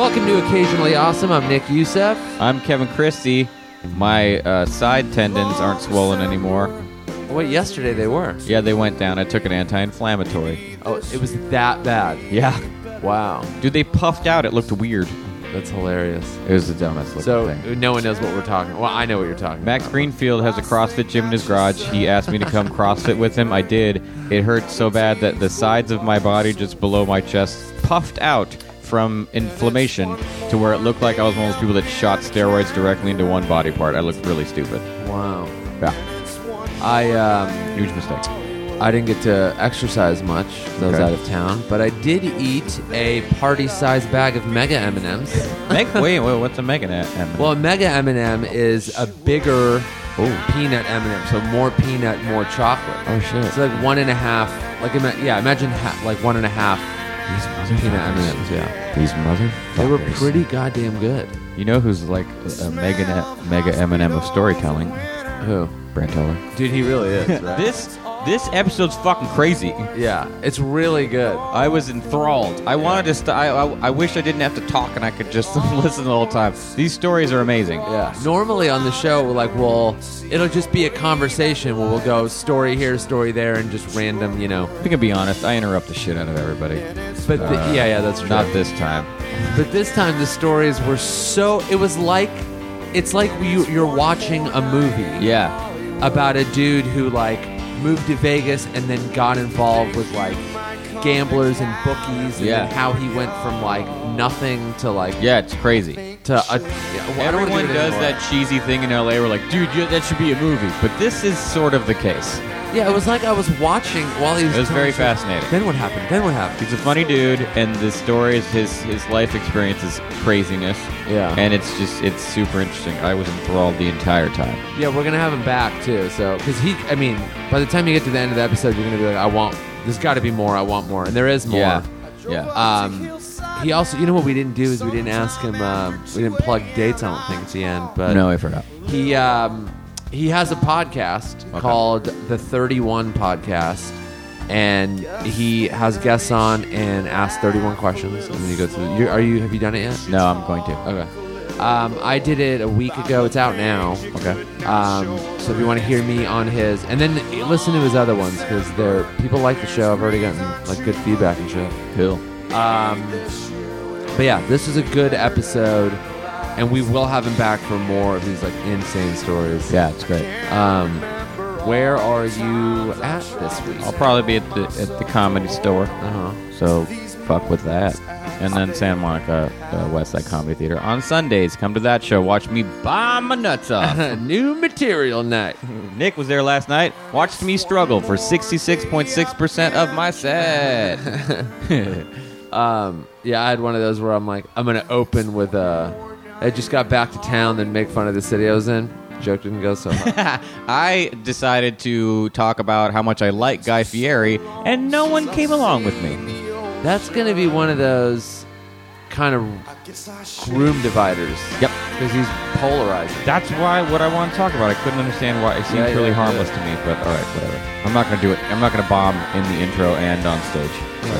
Welcome to Occasionally Awesome. I'm Nick Youssef. I'm Kevin Christie. My uh, side tendons aren't swollen anymore. Wait, yesterday they were. Yeah, they went down. I took an anti-inflammatory. Oh, it was that bad. Yeah, Wow, dude, they puffed out. It looked weird. that's hilarious. It was the dumbest looking So thing. no one knows what we're talking. Well, I know what you're talking. Max about. Greenfield has a CrossFit gym in his garage. He asked me to come CrossFit with him. I did. It hurt so bad that the sides of my body, just below my chest, puffed out from inflammation to where it looked like I was one of those people that shot steroids directly into one body part. I looked really stupid. Wow. Yeah, I um, huge mistake. I didn't get to exercise much 'cause I was Okay. out of town, but I did eat a party-sized bag of Mega M&Ms. Meg, wait, wait, what's a Mega M? well, a Mega M&M is a bigger peanut M&M, so more peanut, more chocolate. oh shit. It's like one and a half. Like ima- yeah, imagine ha- like one and a half peanut M&Ms. Yeah, These mother. they were pretty goddamn good. You know who's like a mega mega M&M of storytelling? Who? Brandt Tobler. Dude, he really is. Right? This this episode's fucking crazy. yeah, it's really good. I was enthralled. I wanted to. St- I, I I wish I didn't have to talk and I could just listen the whole time. These stories are amazing. Yeah. Normally on the show, we're like, well, it'll just be a conversation where we'll go story here, story there, and just random, you know. We can be honest. I interrupt the shit out of everybody. But the, Uh, yeah, yeah, that's true. Not this time. But this time the stories were so. It was like, it's like you, you're watching a movie Yeah. about a dude who like moved to Vegas and then got involved with like gamblers and bookies, and Yeah. how he went from like nothing to like Yeah, it's crazy. to a. Yeah, well, I don't wanna Everyone do does anymore. that cheesy thing in LA. We're like, dude, you, that should be a movie. But this is sort of the case. Yeah, it was like I was watching while he was. It was telling very the story. fascinating. Then what happened? Then what happened? He's a funny dude, and the story is his his life experience is craziness. Yeah. and it's just it's super interesting. I was enthralled the entire time. Yeah, we're gonna have him back too. So, because he, I mean, by the time you get to the end of the episode, you're gonna be like, I want. There's got to be more. I want more, and there is more. Yeah, yeah. Um, he also, you know what we didn't do is we didn't ask him. Um, we didn't plug dates. I don't think at the end, but no, I forgot. he um, he has a podcast Okay. called the 31 Podcast, and he has guests on and asks 31 questions, and then you go through. You, are you? Have you done it yet? No, I'm going to. Okay. Um, I did it a week ago. It's out now. Okay. Um, so if you want to hear me on his, and then listen to his other ones because they're people like the show. I've already gotten like good feedback and shit. Cool. Um, but yeah, this is a good episode, and we will have him back for more of these like insane stories. Yeah, it's great. Um, where are you at this week? I'll probably be at the at the comedy store, Uh huh. so fuck with that. And then Santa Monica uh, West Side Comedy Theater on Sundays. Come to that show. Watch me bomb my nuts off. New material night. Nick was there last night. Watched me struggle for 66.6% of my set. Um, yeah, I had one of those where I'm like, I'm gonna open with uh, I just got back to town, then make fun of the city I was in. Joke didn't go so hard. I decided to talk about how much I like Guy Fieri, and no one came along with me. That's gonna be one of those kind of room dividers. Yep. because he's polarizing. That's why what I want to talk about. I couldn't understand why it seemed Yeah, yeah, really yeah. harmless to me, but all right, whatever. I'm not gonna do it. I'm not gonna bomb in the intro and on stage. So,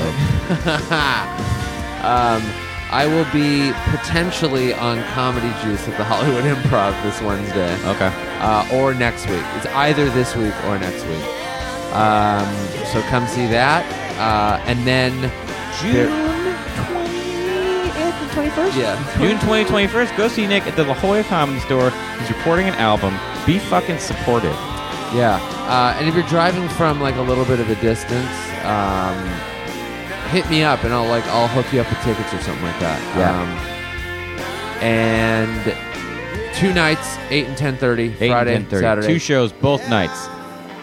um, I will be potentially on Comedy Juice at the Hollywood Improv this Wednesday. okay. uh, or next week. It's either this week or next week. Um, so come see that, uh, and then June there- 20th and 21st. Yeah. June 20th, 21st. Go see Nick at the La Jolla Comedy Store. He's recording an album. Be fucking supportive. yeah. Uh, and if you're driving from like a little bit of a distance, um, hit me up and I'll like I'll hook you up with tickets or something like that. Yeah. Um, and two nights, eight and ten thirty, Friday, and 10:30. Saturday. Two shows both nights.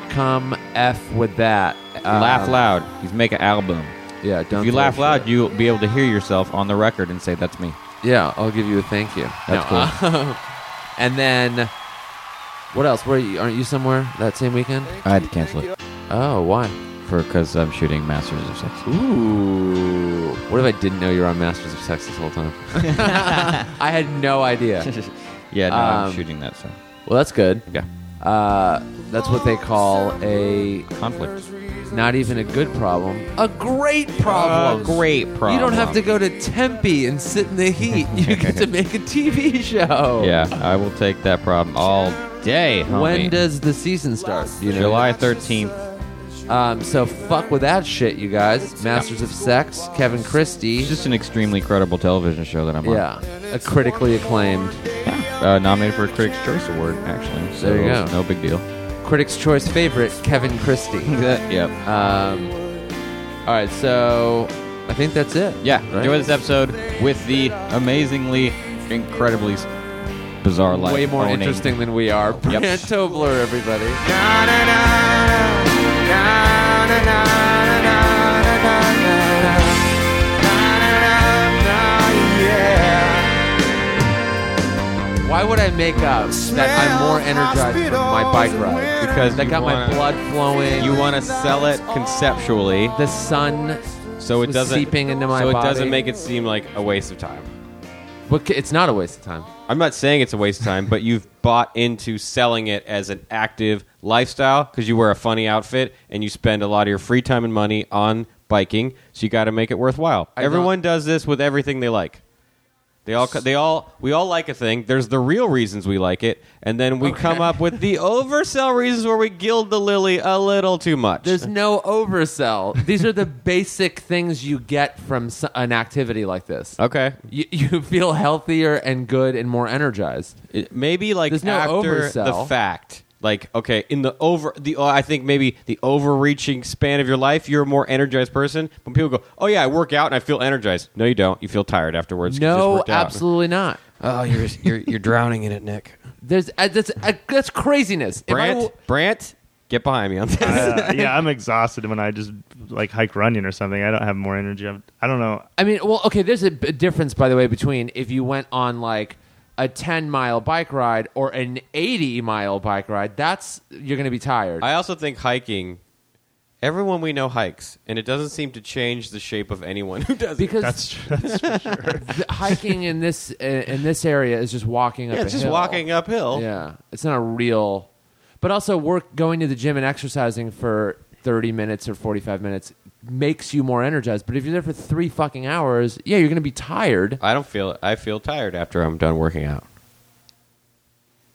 Come f with that. laugh Um, loud. He's make an album. Yeah. Don't if you laugh loud, you'll be able to hear yourself on the record and say, "That's me." Yeah, I'll give you a thank you. That's cool. and then, what else? Where you, aren't you somewhere that same weekend? I had to cancel it Oh, why? For because I'm shooting Masters of Sex. Ooh. What if I didn't know you were on Masters of Sex this whole time? I had no idea. yeah, no, I'm Um, shooting that. So Well, that's good. yeah, Uh, that's what they call a Conflict. not even a good problem, a great problem. A great problem. You don't have to go to Tempe and sit in the heat. You get to make a TV show. Yeah, I will take that problem all day. homie. When does the season start? You know? July 13th. Um, so fuck with that shit, you guys. Masters of Sex, Kevin Christie. It's just an extremely credible television show that I'm on. yeah, a critically acclaimed, Uh, nominated for a Critics' Choice Award, actually. So There you go. No big deal. Critics' Choice favorite, Kevin Christie. yep. um, all right, so I think that's it. Yeah, right? enjoy this episode with the amazingly, incredibly bizarre life. Way more owning- interesting than we are. Yep. Brandt Tobler, everybody. Why would I make up that I'm more energized from my bike ride? Because that you got my wanna- blood flowing. You want to sell it conceptually, the sun so it was doesn't seeping into my body. so it body. doesn't make it seem like a waste of time. But it's not a waste of time. I'm not saying it's a waste of time, but you've bought into selling it as an active lifestyle because you wear a funny outfit and you spend a lot of your free time and money on biking. So you got to make it worthwhile. Everyone does this with everything they like. They all, they all, we all like a thing. There's the real reasons we like it, and then we come up with the oversell reasons where we gild the lily a little too much. There's no oversell. These are the basic things you get from s- an activity like this. okay, You, you feel healthier and good and more energized. It- maybe like There's no after the fact like okay in the over the uh, i think maybe the overreaching span of your life you're a more energized person when people go oh yeah i work out and i feel energized no you don't you feel tired afterwards No, worked out. absolutely not. oh you're, you're you're drowning in it nick There's uh, that's uh, that's craziness. Brandt w- brandt get behind me on this Uh, yeah, I'm exhausted when I just like hike running or something. I don't have more energy. I'm, I don't know. I mean, well, okay. There's a b- difference, by the way, between if you went on like a 10 mile bike ride or an 80 mile bike ride. That's you're going to be tired. i also think hiking everyone we know hikes and it doesn't seem to change the shape of anyone who does it. because That's. That's for sure. the hiking in this uh, in this area is just walking up. yeah, a it's just hill. walking uphill Yeah, it's not a real. But also, work going to the gym and exercising for thirty minutes or forty five minutes makes you more energized. But if you're there for three fucking hours, yeah, you're going to be tired. I don't feel I feel tired after I'm done working out.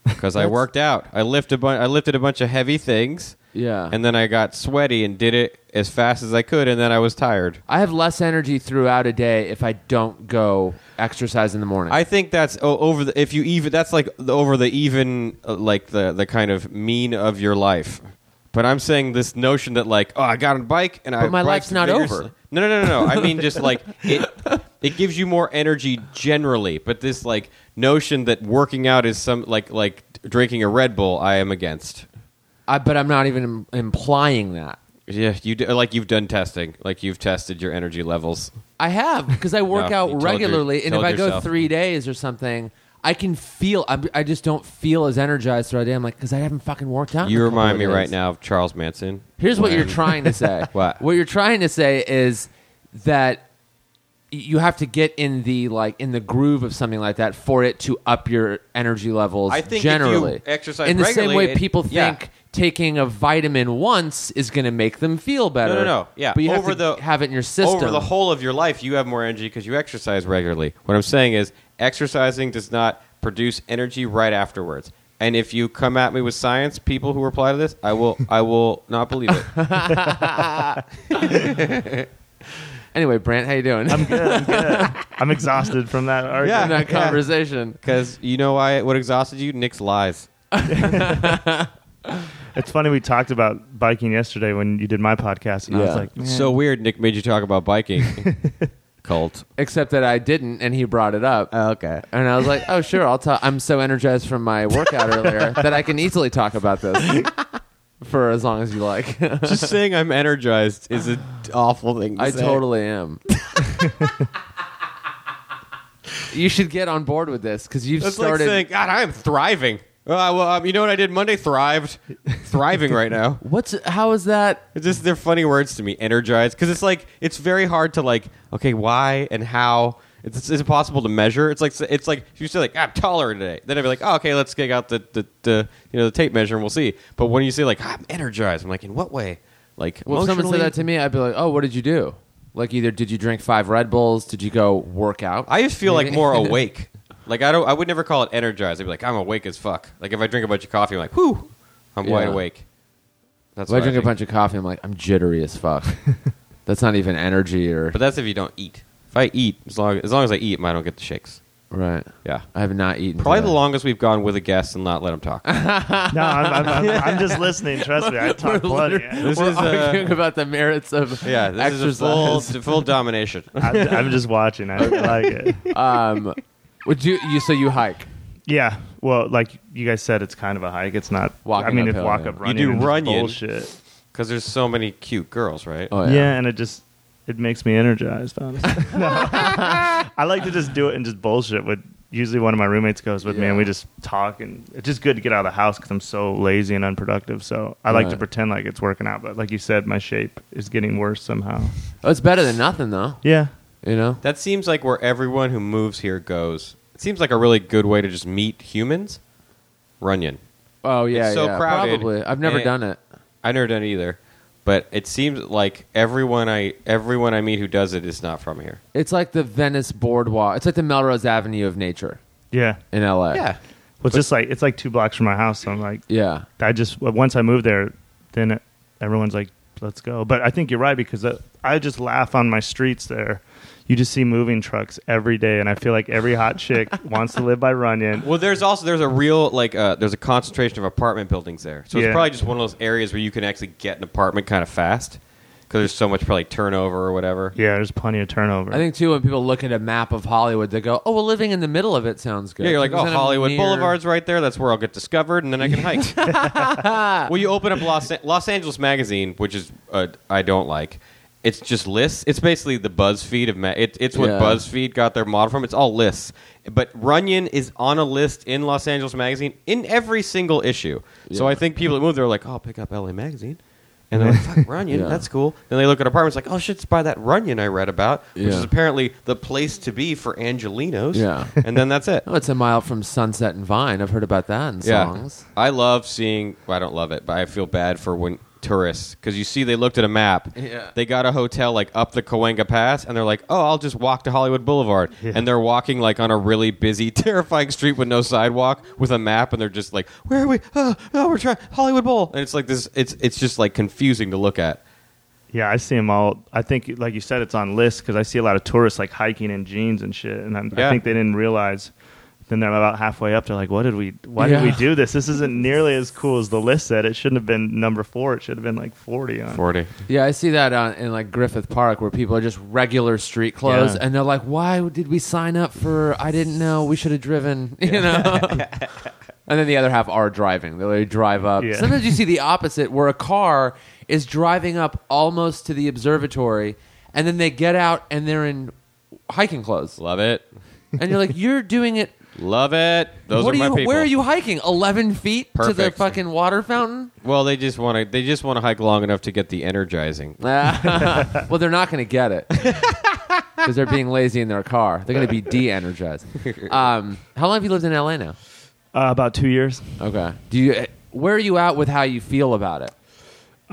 Because I worked out. I lifted a bu- I lifted a bunch of heavy things Yeah, and then I got sweaty and did it as fast as I could and then I was tired. I have less energy throughout a day if I don't go exercise in the morning. I think that's over the if you even that's like the, over the even uh, like the the kind of mean of your life. But I'm saying this notion that like oh I got on a bike and I But my life's not vigorously- over. No no no no. I mean just like it it gives you more energy generally. But this like notion that working out is some like like drinking a Red Bull I am against. I, but I'm not even im- implying that. Yeah, you do, like you've done testing, like you've tested your energy levels. I have because I work No, you out told your- regularly, and if told I go yourself. three days or something, I can feel. I'm, I just don't feel as energized throughout the day. I'm like, because I haven't fucking worked out. in You a couple remind of me days. right now of Charles Manson. Here's what you're trying to say. What? What you're trying to say is that y- you have to get in the like in the groove of something like that for it to up your energy levels. I think if you generally, exercise in the same regularly, way it- people yeah. think taking a vitamin once is going to make them feel better. No, no, no. Yeah, but you over have to the have it in your system Over the whole of your life, you have more energy because you exercise regularly. What I'm saying is, exercising does not produce energy right afterwards. And if you come at me with science, people who reply to this, I will, I will not believe it. Anyway, Brandt, how you doing? I'm good. I'm good. I'm exhausted from that in argument. that yeah. conversation. Because you know why? What exhausted you? Nick's lies. It's funny we talked about biking yesterday when you did my podcast, and I was like, man, So weird. Nick made you talk about biking. Cult. Except that I didn't, and he brought it up. Oh, okay. And I was like, "Oh, sure, I'll talk." I'm so energized from my workout earlier that I can easily talk about this for as long as you like. Just saying I'm energized is an awful thing. To I say. totally am. you should get on board with this because you've That's started. like saying, God, I am thriving. Uh, well, um, you know what I did Monday? Thrived. Thriving right now. What's how is that? It's just they're funny words to me. Energized because it's like it's very hard to like. Okay, why and how It's, it's impossible to measure. It's like it's like if you say like I'm taller today, then I'd be like, oh, okay, let's get out the, the, the you know the tape measure and we'll see. But when you say like I'm energized, I'm like, in what way? Like Well, if someone said that to me, I'd be like, "Oh, what did you do? Like, either did you drink five Red Bulls? Did you go work out? I just feel like more awake. Like I don't. I would never call it energized. I'd be like, I'm awake as fuck. Like if I drink a bunch of coffee, I'm like, whew, I'm wide Yeah. awake. That's If I what drink a think. bunch of coffee, I'm like, I'm jittery as fuck. That's not even energy or But that's if you don't eat. If I eat, as long as long as I eat, I don't get the shakes. right. Yeah. I have not eaten. Probably today. the longest we've gone with a guest and not let him talk. No, I'm, I'm, I'm, I'm just listening. Trust me, I talk plenty. This We're is, uh, arguing about the merits of yeah, this exercise. is a full full domination. I'm, I'm just watching. I like it. um, would you you so you hike? Yeah. Well, like you guys said, it's kind of a hike. It's not. Walking I mean, if uphill, walk yeah. up You do and just Runyon. bullshit. Because there's so many cute girls, right? Oh Yeah. yeah. and it just it makes me energized. Honestly, no. I like to just do it and just bullshit. With usually one of my roommates goes with me, and we just talk. And it's just good to get out of the house because I'm so lazy and unproductive. So I like to Right. pretend like it's working out, but like you said, my shape is getting worse somehow. Oh, it's better than nothing though. Yeah. You know. That seems like where everyone who moves here goes. It seems like a really good way to just meet humans. Runyon. Oh yeah, It's so yeah. crowded, Probably. I've never and- done it. I've never done it either, but it seems like everyone I everyone I meet who does it is not from here. It's like the Venice boardwalk. It's like the Melrose Avenue of nature Yeah. in LA. Yeah, Well, it's just like it's like two blocks from my house. So I'm like, Yeah. I just once I moved there, then everyone's like, "Let's go." But I think you're right because uh, I just laugh on my streets there. You just see moving trucks every day, and I feel like every hot chick wants to live by Runyon. Well, there's also there's a real like uh, there's a concentration of apartment buildings there, so Yeah. it's probably just one of those areas where you can actually get an apartment kind of fast because there's so much probably turnover or whatever. Yeah, there's plenty of turnover. I think too when people look at a map of Hollywood, they go, "Oh, well, living in the middle of it sounds good." Yeah, you're like, oh, Isn't it Hollywood near- Boulevard's right there. That's where I'll get discovered, and then I can hike. well, you open up Los, Los Angeles Magazine, which is uh, I don't like. It's just lists. It's basically the BuzzFeed of ma- it, it's what Yeah. BuzzFeed got their model from. It's all lists. But Runyon is on a list in Los Angeles Magazine in every single issue. So I think people that move, they're like, oh, I'll pick up LA Magazine. And they're like, fuck, Runyon, Yeah. that's cool. Then they look at apartments like, oh, shit, it's by that Runyon I read about, which Yeah. is apparently the place to be for Angelenos. Yeah. And then that's it. Oh, it's a mile from Sunset and Vine. I've heard about that in songs. I love seeing. Well, I don't love it, but I feel bad for when tourists because you see they looked at a map. Yeah. They got a hotel like up the Cahuenga Pass, and they're like, "Oh, I'll just walk to Hollywood Boulevard." Yeah. And they're walking like on a really busy, terrifying street with no sidewalk with a map, and they're just like, "Where are we? Oh, oh we're trying Hollywood Bowl." And it's like this. It's it's just like confusing to look at. yeah, I see them all. I think, like you said, it's on lists because I see a lot of tourists like hiking in jeans and shit, and I'm, Yeah. I think they didn't realize. And then they're about halfway up. They're like, "What did we? Why did we do this? This isn't nearly as cool as the list said. It shouldn't have been number four. It should have been like forty on." Forty. Yeah, I see that on, in like Griffith Park where people are just regular street clothes, Yeah. and they're like, "Why did we sign up for? I didn't know. We should have driven." You know. and then the other half are driving. They drive up. Yeah. Sometimes you see the opposite, where a car is driving up almost to the observatory, and then they get out and they're in hiking clothes, Love it. and you're like, "You're doing it." Love it. Those what are are my you? people. Where are you hiking? Eleven feet to the fucking water fountain? Well, they just want to. They just want to hike long enough to get the energizing. well, they're not going to get it because they're being lazy in their car. They're going to be de-energized. Um, how long have you lived in LA now? Uh, about two years. Okay. Do you? Where are you at with how you feel about it?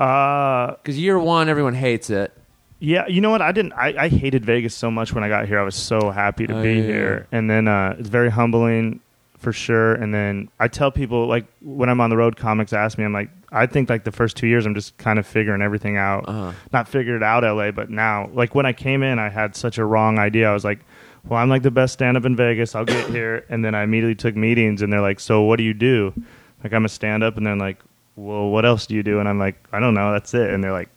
Uh, Because year one, everyone hates it. Yeah, you know what? I didn't. I, I hated Vegas so much when I got here. I was so happy to Oh, be yeah, here, and then uh, it's very humbling for sure. And then I tell people like when I'm on the road, comics ask me, I'm like, I think like the first two years, I'm just kind of figuring everything out. Uh-huh. Not figured out LA, but now, like when I came in, I had such a wrong idea. I was like, well, I'm like the best stand up in Vegas. I'll get here, and then I immediately took meetings, and they're like, so what do you do? Like I'm a stand up, and they're like, well, what else do you do? And I'm like, I don't know. That's it. And they're like,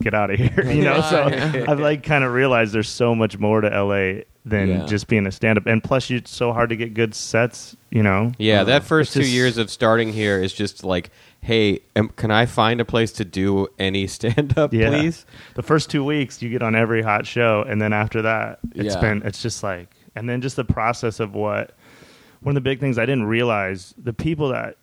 get out of here. You know, so I've like kind of realized there's so much more to LA than Yeah. just being a stand up. And plus it's so hard to get good sets, you know. Yeah, Uh, that first two just- years of starting here is just like, hey, um, can I find a place to do any stand up, Yeah. please? The first 2 weeks you get on every hot show and then after that it's Yeah. been it's just like and then just the process of what one of the big things I didn't realize the people that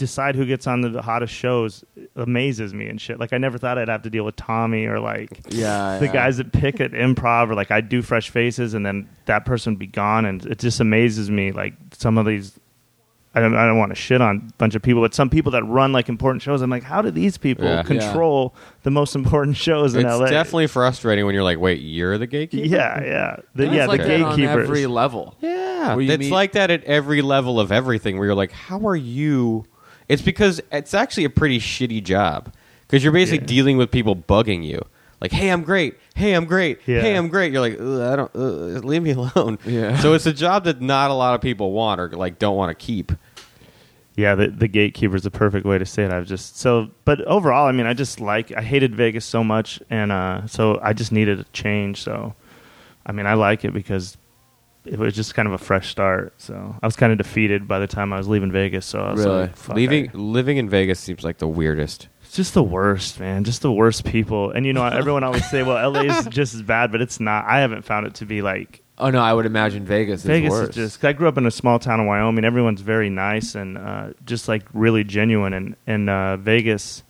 decide who gets on the hottest shows amazes me and shit. Like I never thought I'd have to deal with Tommy or like Yeah, the yeah. guys that pick at improv or like I do fresh faces and then that person would be gone and it just amazes me like some of these I don't, I don't want to shit on a bunch of people, but some people that run like important shows, I'm like, how do these people Yeah. control the most important shows in It's LA? It's definitely frustrating when you're like, wait, you're the gatekeeper. yeah, yeah, the, yeah, like the that on gatekeepers. every level. Yeah, it's meet- like that at every level of everything. Where you're like, how are you? It's because it's actually a pretty shitty job because you're basically Yeah. dealing with people bugging you. Like, hey, I'm great. Hey, I'm great. Yeah. Hey, I'm great. You're like, I don't. Uh, leave me alone. Yeah. So it's a job that not a lot of people want or like don't want to keep. Yeah, the the gatekeeper is the perfect way to say it. I've just so, but overall, I mean, I just like I hated Vegas so much, and uh, so I just needed a change. So, I mean, I like it because it was just kind of a fresh start. So I was kind of defeated by the time I was leaving Vegas. So I was Really? like, Leaving I- living in Vegas seems like the weirdest. it's just the worst, man. Just the worst people. And you know, everyone always say, "Well, LA is just as bad," but it's not. I haven't found it to be like Oh no, I would imagine Vegas. Vegas is is just. I grew up in a small town in Wyoming. Everyone's very nice and uh, just like really genuine. And and uh, Vegas,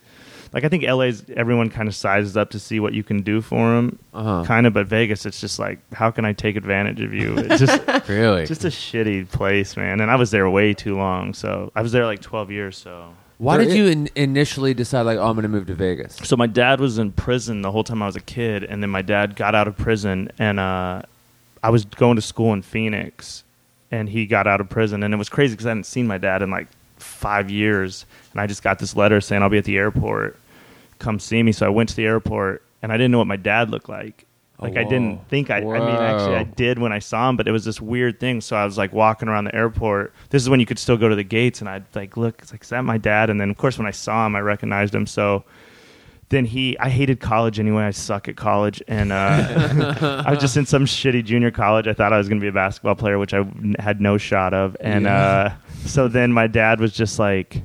like I think LA's everyone kind of sizes up to see what you can do for them, Uh-huh. kind of. But Vegas, it's just like, how can I take advantage of you? It's just Really? just a shitty place, man. And I was there way too long. So I was there like twelve years. So. Why There did i- you in- initially decide like, oh, I'm going to move to Vegas? So my dad was in prison the whole time I was a kid, and then my dad got out of prison, and uh, I was going to school in Phoenix, and he got out of prison, and it was crazy because I hadn't seen my dad in like five years, and I just got this letter saying I'll be at the airport, come see me. So I went to the airport, and I didn't know what my dad looked like. Like I didn't think I. I mean, actually, I did when I saw him, but it was this weird thing. So I was like walking around the airport. This is when you could still go to the gates, and I'd like look. It's like, is that my dad? And then of course when I saw him, I recognized him. So then he, I hated college anyway. I suck at college, and uh, I was just in some shitty junior college. I thought I was going to be a basketball player, which I had no shot of. And Yeah. uh, so then my dad was just like,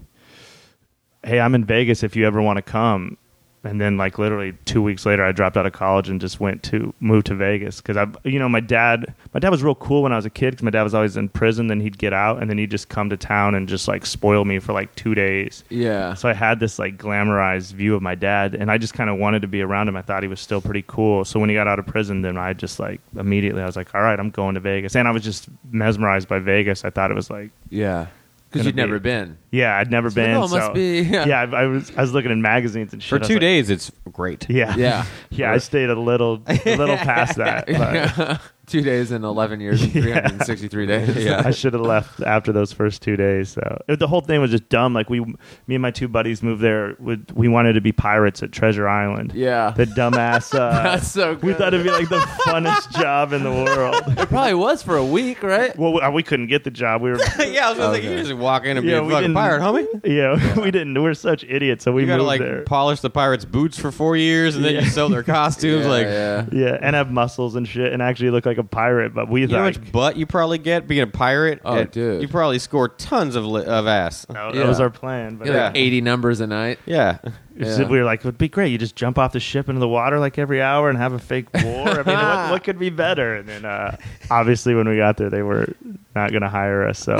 "Hey, I'm in Vegas. If you ever want to come." And then, like literally two weeks later, I dropped out of college and just went to moved to Vegas because I, you know, my dad, my dad was real cool when I was a kid because my dad was always in prison. Then he'd get out and then he'd just come to town and just like spoil me for like two days. Yeah. So I had this like glamorized view of my dad, and I just kind of wanted to be around him. I thought he was still pretty cool. So when he got out of prison, then I just like immediately I was like, all right, I'm going to Vegas, and I was just mesmerized by Vegas. I thought it was like, yeah. Because you'd be- never been. yeah, I'd never It's like, been. oh, it must be- yeah. yeah, I, I was I was looking in magazines and shit. For I was two like- days, it's great. Yeah, Yeah. yeah. I stayed a little a little past that. But Two days and 11 years and 363 days. Yeah. I should have left after those first two days. So it- the whole thing was just dumb. Like we, me and my two buddies moved there. With, we wanted to be pirates at Treasure Island. Yeah. the dumbass. Uh, That's so We thought it'd be like the funnest job in the world. It probably was for a week, right? Well, we, we couldn't get the job. We were, yeah, I was gonna say Okay. you just walk in and be a we fucking didn't- pirate, homie. yeah, we didn't. We're such idiots. So we You gotta moved like there. polish the pirates' boots for four years, and then Yeah. you sell their costumes. Yeah, like, yeah. yeah, and have muscles and shit, and actually look like a pirate. But we you know how thought much butt you probably get being a pirate? Oh, And dude. you probably score tons of li- of ass. no, Yeah. that was our plan. But You like Yeah. 80 numbers a night. Yeah, It's- Yeah. we were like, it would be great. You just jump off the ship into the water like every hour and have a fake war. I mean, what, what could be better? And then uh, obviously when we got there, they were not going to hire us. So,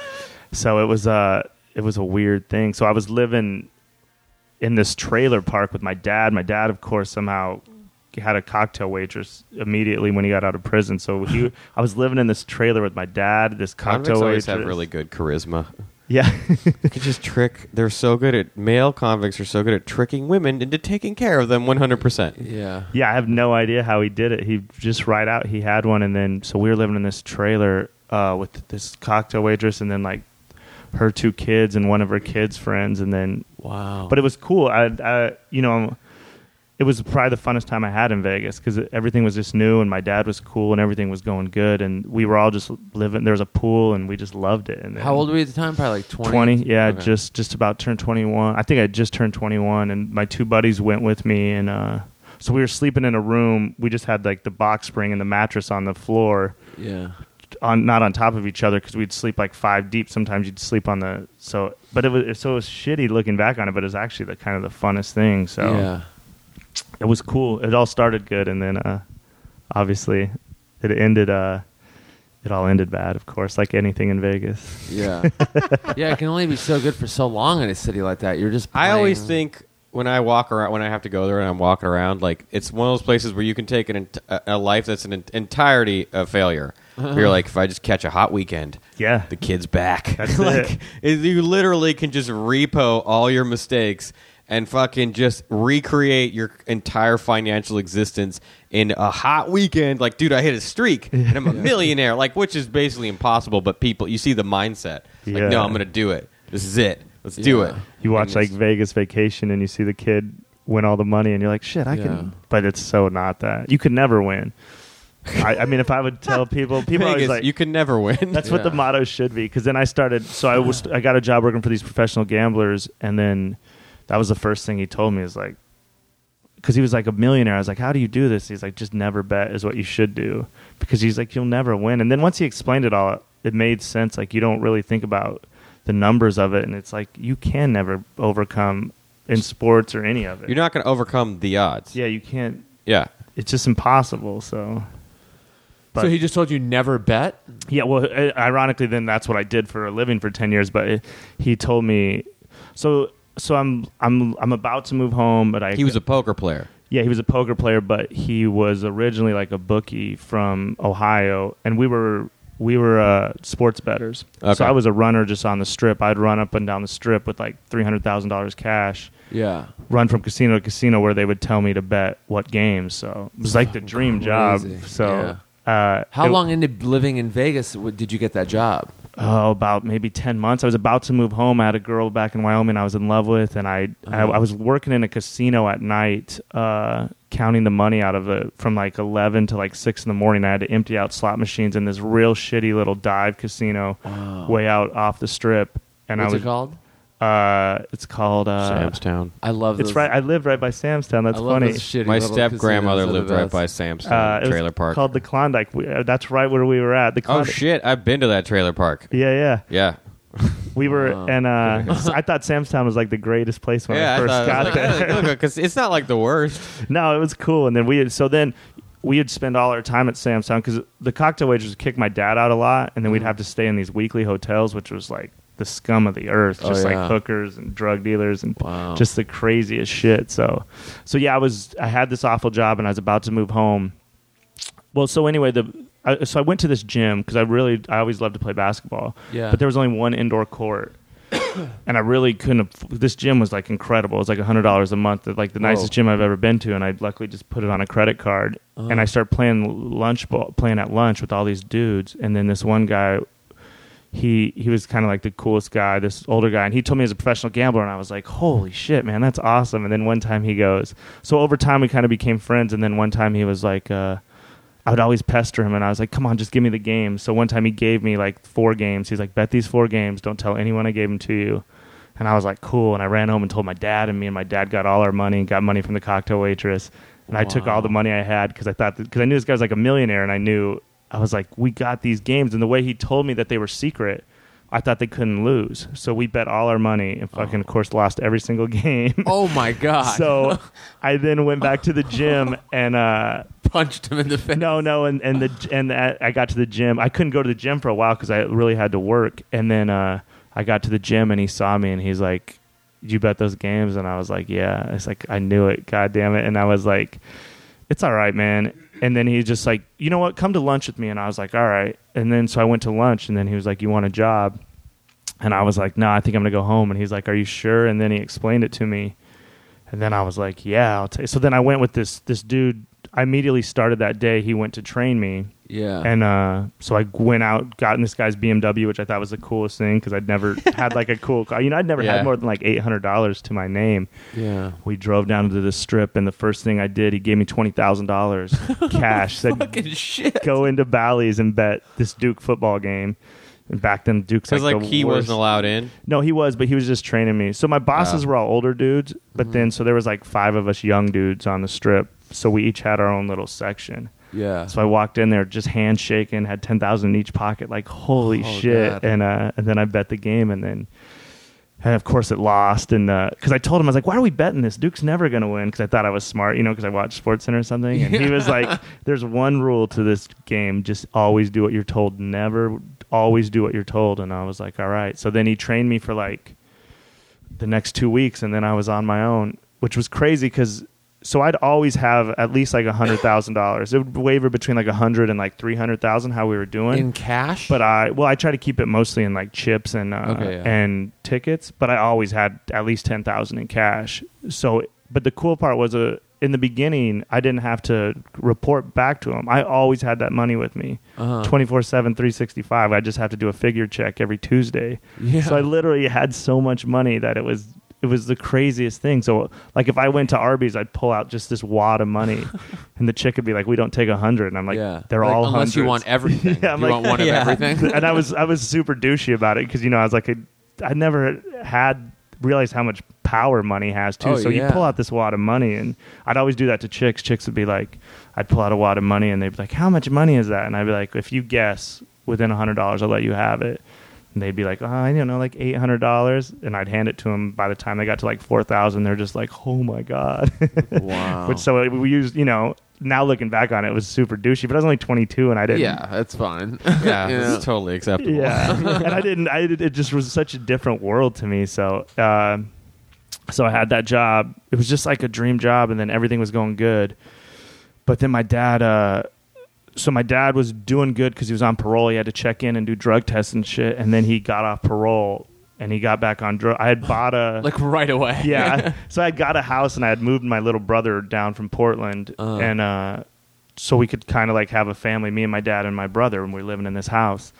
so it was uh, it was a weird thing. So I was living in this trailer park with my dad. My dad, of course, somehow had a cocktail waitress immediately when he got out of prison. So he, I was living in this trailer with my dad. This convicts cocktail always waitress. have really good charisma. yeah. You could just trick. They're so good at male convicts are so good at tricking women into taking care of them one hundred percent. Yeah. Yeah, I have no idea how he did it. He just right out he had one, and then so we were living in this trailer uh, with this cocktail waitress, and then like her two kids and one of her kids' friends, and then Wow. but it was cool. I, I you know, it was probably the funnest time I had in Vegas because everything was just new, and my dad was cool, and everything was going good, and we were all just living. There was a pool, and we just loved it. And How old were you at the time? Probably like 20. 20 yeah Okay. just just about turned 21 i think i just turned 21 and my two buddies went with me and uh so we were sleeping in a room we just had like the box spring and the mattress on the floor Yeah. on not on top of each other because we'd sleep like five deep sometimes you'd sleep on the so but it was so it was shitty looking back on it but it was actually the kind of the funnest thing so Yeah. It was cool it all started good and then uh obviously it ended uh it all ended bad, of course, like anything in Vegas. Yeah. yeah, it can only be so good for so long in a city like that. You're just. I always think when I walk around, when I have to go there and I'm walking around, like it's one of those places where you can take an ent- a a life that's an ent- entirety of failure. You're like, if I just catch a hot weekend, Yeah. the kid's back. That's like it. it- you literally can just repo all your mistakes and fucking just recreate your entire financial existence in a hot weekend. Like, dude, I hit a streak and I'm a millionaire. Like, which is basically impossible. But people, you see the mindset. Like, Yeah. no, I'm gonna do it. This is it. Let's do it. You watch like Vegas Vacation and you see the kid win all the money and you're like, shit, I Yeah. can. But it's so not that. You could never win. I, I mean, if I would tell people, people are always like, you can never win. That's what the Yeah. motto should be. Because then I started. So I was. I got a job working for these professional gamblers, and then that was the first thing he told me is like, because he was like a millionaire. I was like, how do you do this? He's like, just never bet is what you should do. Because he's like, you'll never win. And then once he explained it all, it made sense. Like you don't really think about the numbers of it, and it's like you can never overcome in sports or any of it. You're not going to overcome the odds. Yeah, you can't. Yeah. It's just impossible. So. so he just told you never bet? Yeah, well, ironically, then that's what I did for a living for ten years. But it, he told me, so so I'm I'm I'm about to move home, but I He was a poker player. yeah he was a poker player, but he was originally like a bookie from Ohio, and we were we were uh, sports betters. Okay. So I was a runner just on the strip. I'd run up and down the strip with like three hundred thousand dollars cash. Yeah. Run from casino to casino where they would tell me to bet what games. So it was like the dream job. Crazy. So uh, How it- long into living in Vegas w- did you get that job? Oh, about maybe 10 months. I was about to move home. I had a girl back in Wyoming I was in love with, and I, I, Uh-huh. I was working in a casino at night, uh, counting the money out of it from like 11 to like 6 in the morning. I had to empty out slot machines in this real shitty little dive casino way out off the strip. And What's I was, it called? Uh, it's called, uh, Sam's Town. I love it's those. right. I lived right by Sam's Town. That's I love funny. those shitty My little step grandmother casinos that lived right best. by Sam's Town Uh, it was trailer park. called the Klondike. We, uh, that's right where we were at. The oh Klondike. shit! I've been to that trailer park. Yeah, yeah. Yeah, We were, Wow. and uh, I thought Sam's Town was like the greatest place when yeah. I first thought, got like, there. because it's not like the worst. no, it was cool. And then we had, so then we would spend all our time at Sam's Town because the cocktail waitress would kick my dad out a lot, and then we'd have to stay in these weekly hotels, which was like the scum of the earth, Oh, just yeah. like hookers and drug dealers and Wow. just the craziest shit. So, so yeah, I was I had this awful job, and I was about to move home. Well, so anyway, the I, so I went to this gym because I really I always loved to play basketball. Yeah. But there was only one indoor court. and I really couldn't. This gym was like incredible. It was like hundred dollars a month, like the Whoa. nicest gym I've ever been to. And I luckily just put it on a credit card. And I uh-huh. started playing lunch ball, playing at lunch with all these dudes. And then this one guy, he he was kind of like the coolest guy, this older guy, and he told me he was a professional gambler, and I was like, holy shit, man, that's awesome. And then one time he goes, so over time we kind of became friends, and then one time he was like, uh, I would always pester him, and I was like, come on, just give me the games. So one time he gave me like four games. He's like, bet these four games, don't tell anyone I gave them to you. And I was like, cool. And I ran home and told my dad, and me and my dad got all our money and got money from the cocktail waitress. And I took all the money I had because I thought because I knew this guy was like a millionaire, and I knew I was like, we got these games, and the way he told me that they were secret, I thought they couldn't lose. So we bet all our money, and fucking, of course, lost every single game. Oh my god! so I then went back to the gym and. uh punched him in the face. no, no, and and the and the, I got to the gym. I couldn't go to the gym for a while because I really had to work. And then uh, I got to the gym and he saw me and he's like, "You bet those games?" And I was like, "Yeah." It's like I knew it. God damn it! And I was like, "It's all right, man." And then he's just like, "You know what? Come to lunch with me." And I was like, "All right." And then so I went to lunch and then he was like, "You want a job?" And I was like, "No, I think I'm gonna go home." And he's like, "Are you sure?" And then he explained it to me. And then I was like, "Yeah, I'll take." So then I went with this this dude. I immediately started that day. He went to train me, Yeah. and uh, so I went out, got in this guy's BMW, which I thought was the coolest thing because I'd never had like a cool car. You know, I'd never Yeah. had more than like eight hundred dollars to my name. yeah. We drove down to the strip, and the first thing I did, he gave me twenty thousand dollars cash. Said, Fucking shit. "Go into Bally's and bet this Duke football game." And back then, Duke's like, like the he worst. wasn't allowed in. No, he was, but he was just training me. So my bosses were all older dudes, but Mm-hmm. then so there was like five of us young dudes on the strip. So we each had our own little section. Yeah. So I walked in there just handshaking, had ten thousand in each pocket, like holy Oh, shit. God. And uh, and then I bet the game, and then And of course, it lost. And because I told him, I was like, "Why are we betting this? Duke's never going to win." Because I thought I was smart, you know, because I watched Sports Center or something. And he was like, "There's one rule to this game: just always do what you're told. Never, always do what you're told." And I was like, "All right." So then he trained me for like the next two weeks, and then I was on my own, which was crazy because so I'd always have at least like a hundred thousand dollars. It would waver between like a hundred and like three hundred thousand, how we were doing. in cash. but I well, I try to keep it mostly in like chips and uh, Okay, yeah. and tickets. But I always had at least ten thousand in cash. So, but the cool part was uh, in the beginning, I didn't have to report back to him. I always had that money with me, Uh-huh. twenty four seven, three sixty five. I just have to do a figure check every Tuesday. Yeah. So I literally had so much money that it was it was the craziest thing. So like if I went to Arby's, I'd pull out just this wad of money, and the chick would be like, "We don't take a hundred. And I'm like, yeah, "They're Like, all unless you want everything. Yeah, I'm you like- want one Yeah. of everything. and I was I was super douchey about it because you know I was like I, I never had realized how much power money has too. Oh, so yeah. you pull out this wad of money, and I'd always do that to chicks. Chicks would be like, I'd pull out a wad of money, and they'd be like, "How much money is that?" And I'd be like, "If you guess within a hundred dollars, I'll let you have it." And they'd be like, "Oh, I don't know, like eight hundred dollars," and I'd hand it to them. By the time they got to like four thousand, they're just like, "Oh my god!" wow. Which so we used, you know, now looking back on it, it was super douchey. But I was only twenty two, and I didn't. yeah, that's fine. Yeah, Yeah. it's totally acceptable. Yeah, and I didn't. I did, it just was such a different world to me. So, uh, so I had that job. It was just like a dream job, and then everything was going good. But then my dad. Uh, so my dad was doing good because he was on parole. He had to check in and do drug tests and shit. And then he got off parole and he got back on drug. I had bought a like right away. yeah. so I got a house and I had moved my little brother down from Portland, Uh. and uh, so we could kind of like have a family, me and my dad and my brother, and we were living in this house.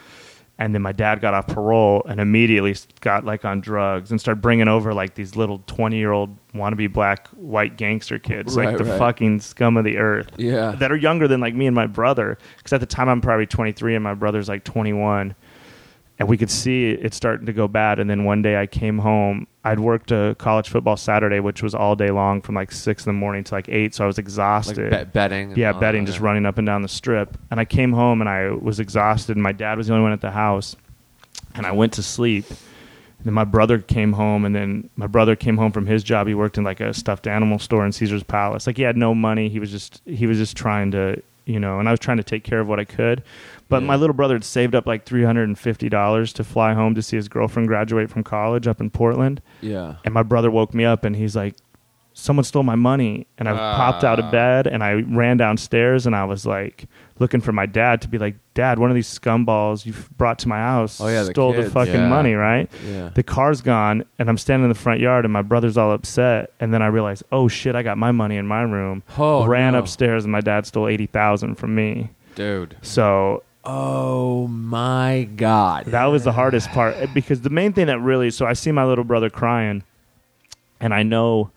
And then my dad got off parole and immediately got like on drugs and started bringing over like these little twenty year old wannabe black white gangster kids, Right, like the right. fucking scum of the earth yeah. that are younger than like me and my brother. Because at the time I'm probably 23 and my brother's like 21, and we could see it starting to go bad. And then one day I came home. I'd worked a college football Saturday, which was all day long from like six in the morning to like eight. So I was like exhausted. bet- betting. yeah, betting, just running up and down the strip. And I came home and I was exhausted. And my dad was the only one at the house. And I went to sleep. And then my brother came home, and then my brother came home from his job. He worked in like a stuffed animal store in Caesar's Palace. Like he had no money. He was just he was just trying to you know, and I was trying to take care of what I could. But Yeah. my little brother had saved up like three hundred and fifty dollars to fly home to see his girlfriend graduate from college up in Portland. Yeah. And my brother woke me up and he's like, Someone stole my money. And I popped out of Ah. bed and I ran downstairs and I was like looking for my dad to be like, Dad, one of these scumballs you brought to my house Oh, yeah, the stole the kids. fucking Yeah. money, right? Yeah. The car's gone and I'm standing in the front yard and my brother's all upset. And then I realize, oh shit, I got my money in my room. Oh, ran no. upstairs and my dad stole 80000 from me. Dude. So Oh my god. that was the hardest part eh, because the main thing that really so I see my little brother crying, and I know,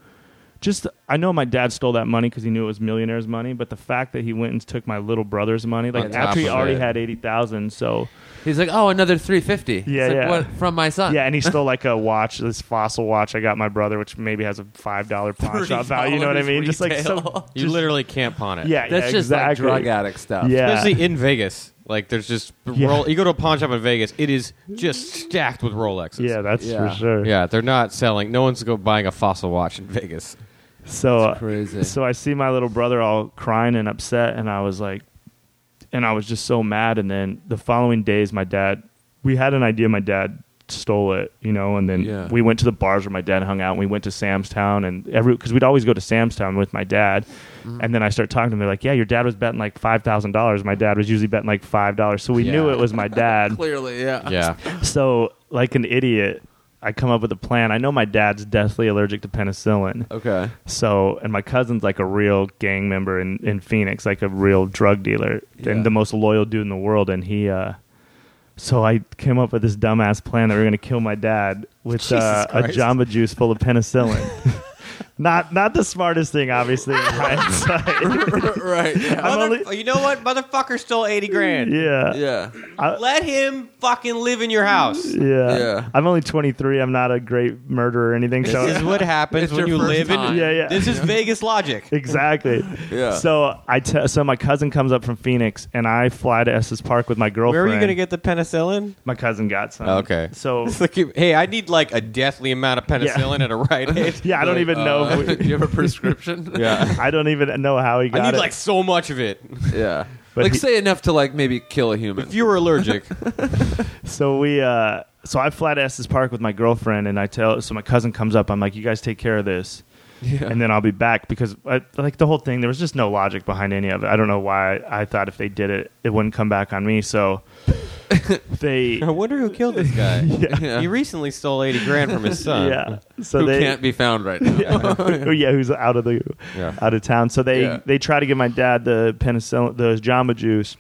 just I know my dad stole that money because he knew it was millionaire's money. But the fact that he went and took my little brother's money, like On top after he of already it. had eighty thousand, so He's like, oh, another three fifty. Yeah, like, yeah. What, from my son. yeah, and he stole like a watch, this fossil watch I got my brother, which maybe has a five dollar pawn shop value. You know what I $30 mean? Just like so, retail. You literally can't pawn it. yeah, That's yeah, just like drug addict stuff. Yeah. Especially in Vegas. Like there's just Yeah. roll you go to a pawn shop in Vegas, it is just stacked with Rolexes. Yeah, that's Yeah. for sure. Yeah, they're not selling no one's go buying a fossil watch in Vegas. So It's crazy. So I see my little brother all crying and upset, and I was like, and I was just so mad. And then the following days, my dad, we had an idea. My dad stole it, you know, and then Yeah. we went to the bars where my dad hung out. and We went to Sam's Town, and every because we'd always go to Sam's Town with my dad. Mm-hmm. And then I start talking to them. They're like, "Yeah, your dad was betting like five thousand dollars. My dad was usually betting like five dollars. So we knew it was my dad. Clearly, yeah. Yeah. so like an idiot, I come up with a plan. I know my dad's deathly allergic to penicillin. Okay. So, and my cousin's like a real gang member in, in Phoenix, like a real drug dealer Yeah. and the most loyal dude in the world. And he, uh, so I came up with this dumbass plan that we are going to kill my dad with uh, a Christ. Jamba Juice full of penicillin. not not the smartest thing, obviously. In hindsight. right. Yeah. I'm Mother- only- you know what? Motherfucker stole 80 grand. yeah, yeah. Let him fucking live in your house. yeah, Yeah. I'm only 23. I'm not a great murderer or anything. So This is what happens It's when your you first live time. in. Yeah, yeah. This is Vegas logic. exactly. Yeah. So I te- so my cousin comes up from Phoenix, and I fly to Estes Park with my girlfriend. Where are you going to get the penicillin? My cousin got some. Okay. So It's like, hey, I need like a deathly amount of penicillin at a Rite. Aid. yeah, I don't even know. Uh, If we, do you have a prescription? Yeah. I don't even know how he got it. I need it. like so much of it. Yeah. But like he- say enough to like maybe kill a human. If you were allergic, So we, uh, so I fly to Estes Park with my girlfriend, and I tell. So my cousin comes up. I'm like, "You guys take care of this, yeah. and then I'll be back." Because I, like the whole thing, there was just no logic behind any of it. I don't know why I thought if they did it, it wouldn't come back on me. So they, I wonder who killed this guy. Yeah. He recently stole 80 grand from his son. yeah. So Who they, can't be found right now. oh, yeah, who's out of the Yeah. out of town. So they Yeah. they try to give my dad the penicillin, the Jamba juice.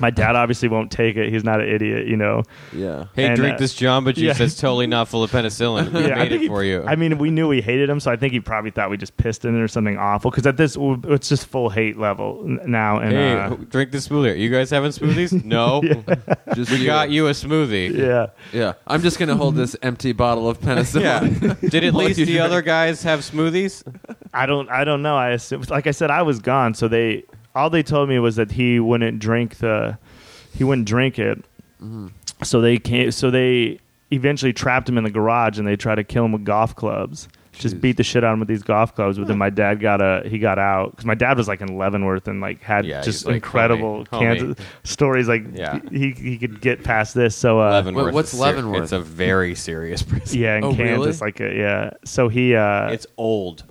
My dad obviously won't take it. He's not an idiot, you know. yeah. Hey, And, drink uh, this Jamba juice yeah. that's totally not full of penicillin. We Yeah, I made think it he- for you. I mean, we knew we hated him, so I think he probably thought we just pissed in it or something awful. Because at this, it's just full hate level now. And hey, uh, drink this smoothie. Are You guys having smoothies? No. Just We got you a smoothie. yeah, Yeah. I'm just gonna hold this empty bottle of penicillin. Yeah. Did at least the drink. other guys have smoothies? I don't, I don't know. I assume, like I said, I was gone, so they all they told me was that he wouldn't drink the, he wouldn't drink it. Mm-hmm. So they came, so they eventually trapped him in the garage, and they tried to kill him with golf clubs. Just beat the shit out of him with these golf clubs. But then my dad got a he got out because my dad was like in Leavenworth and like had Yeah, just he's like, incredible homie, Kansas stories. Like Yeah. he he could get past this. So uh, Leavenworth. what's is ser- Leavenworth? It's a very serious prison. yeah, in Oh, Kansas, really? like uh, yeah. So he uh, It's old.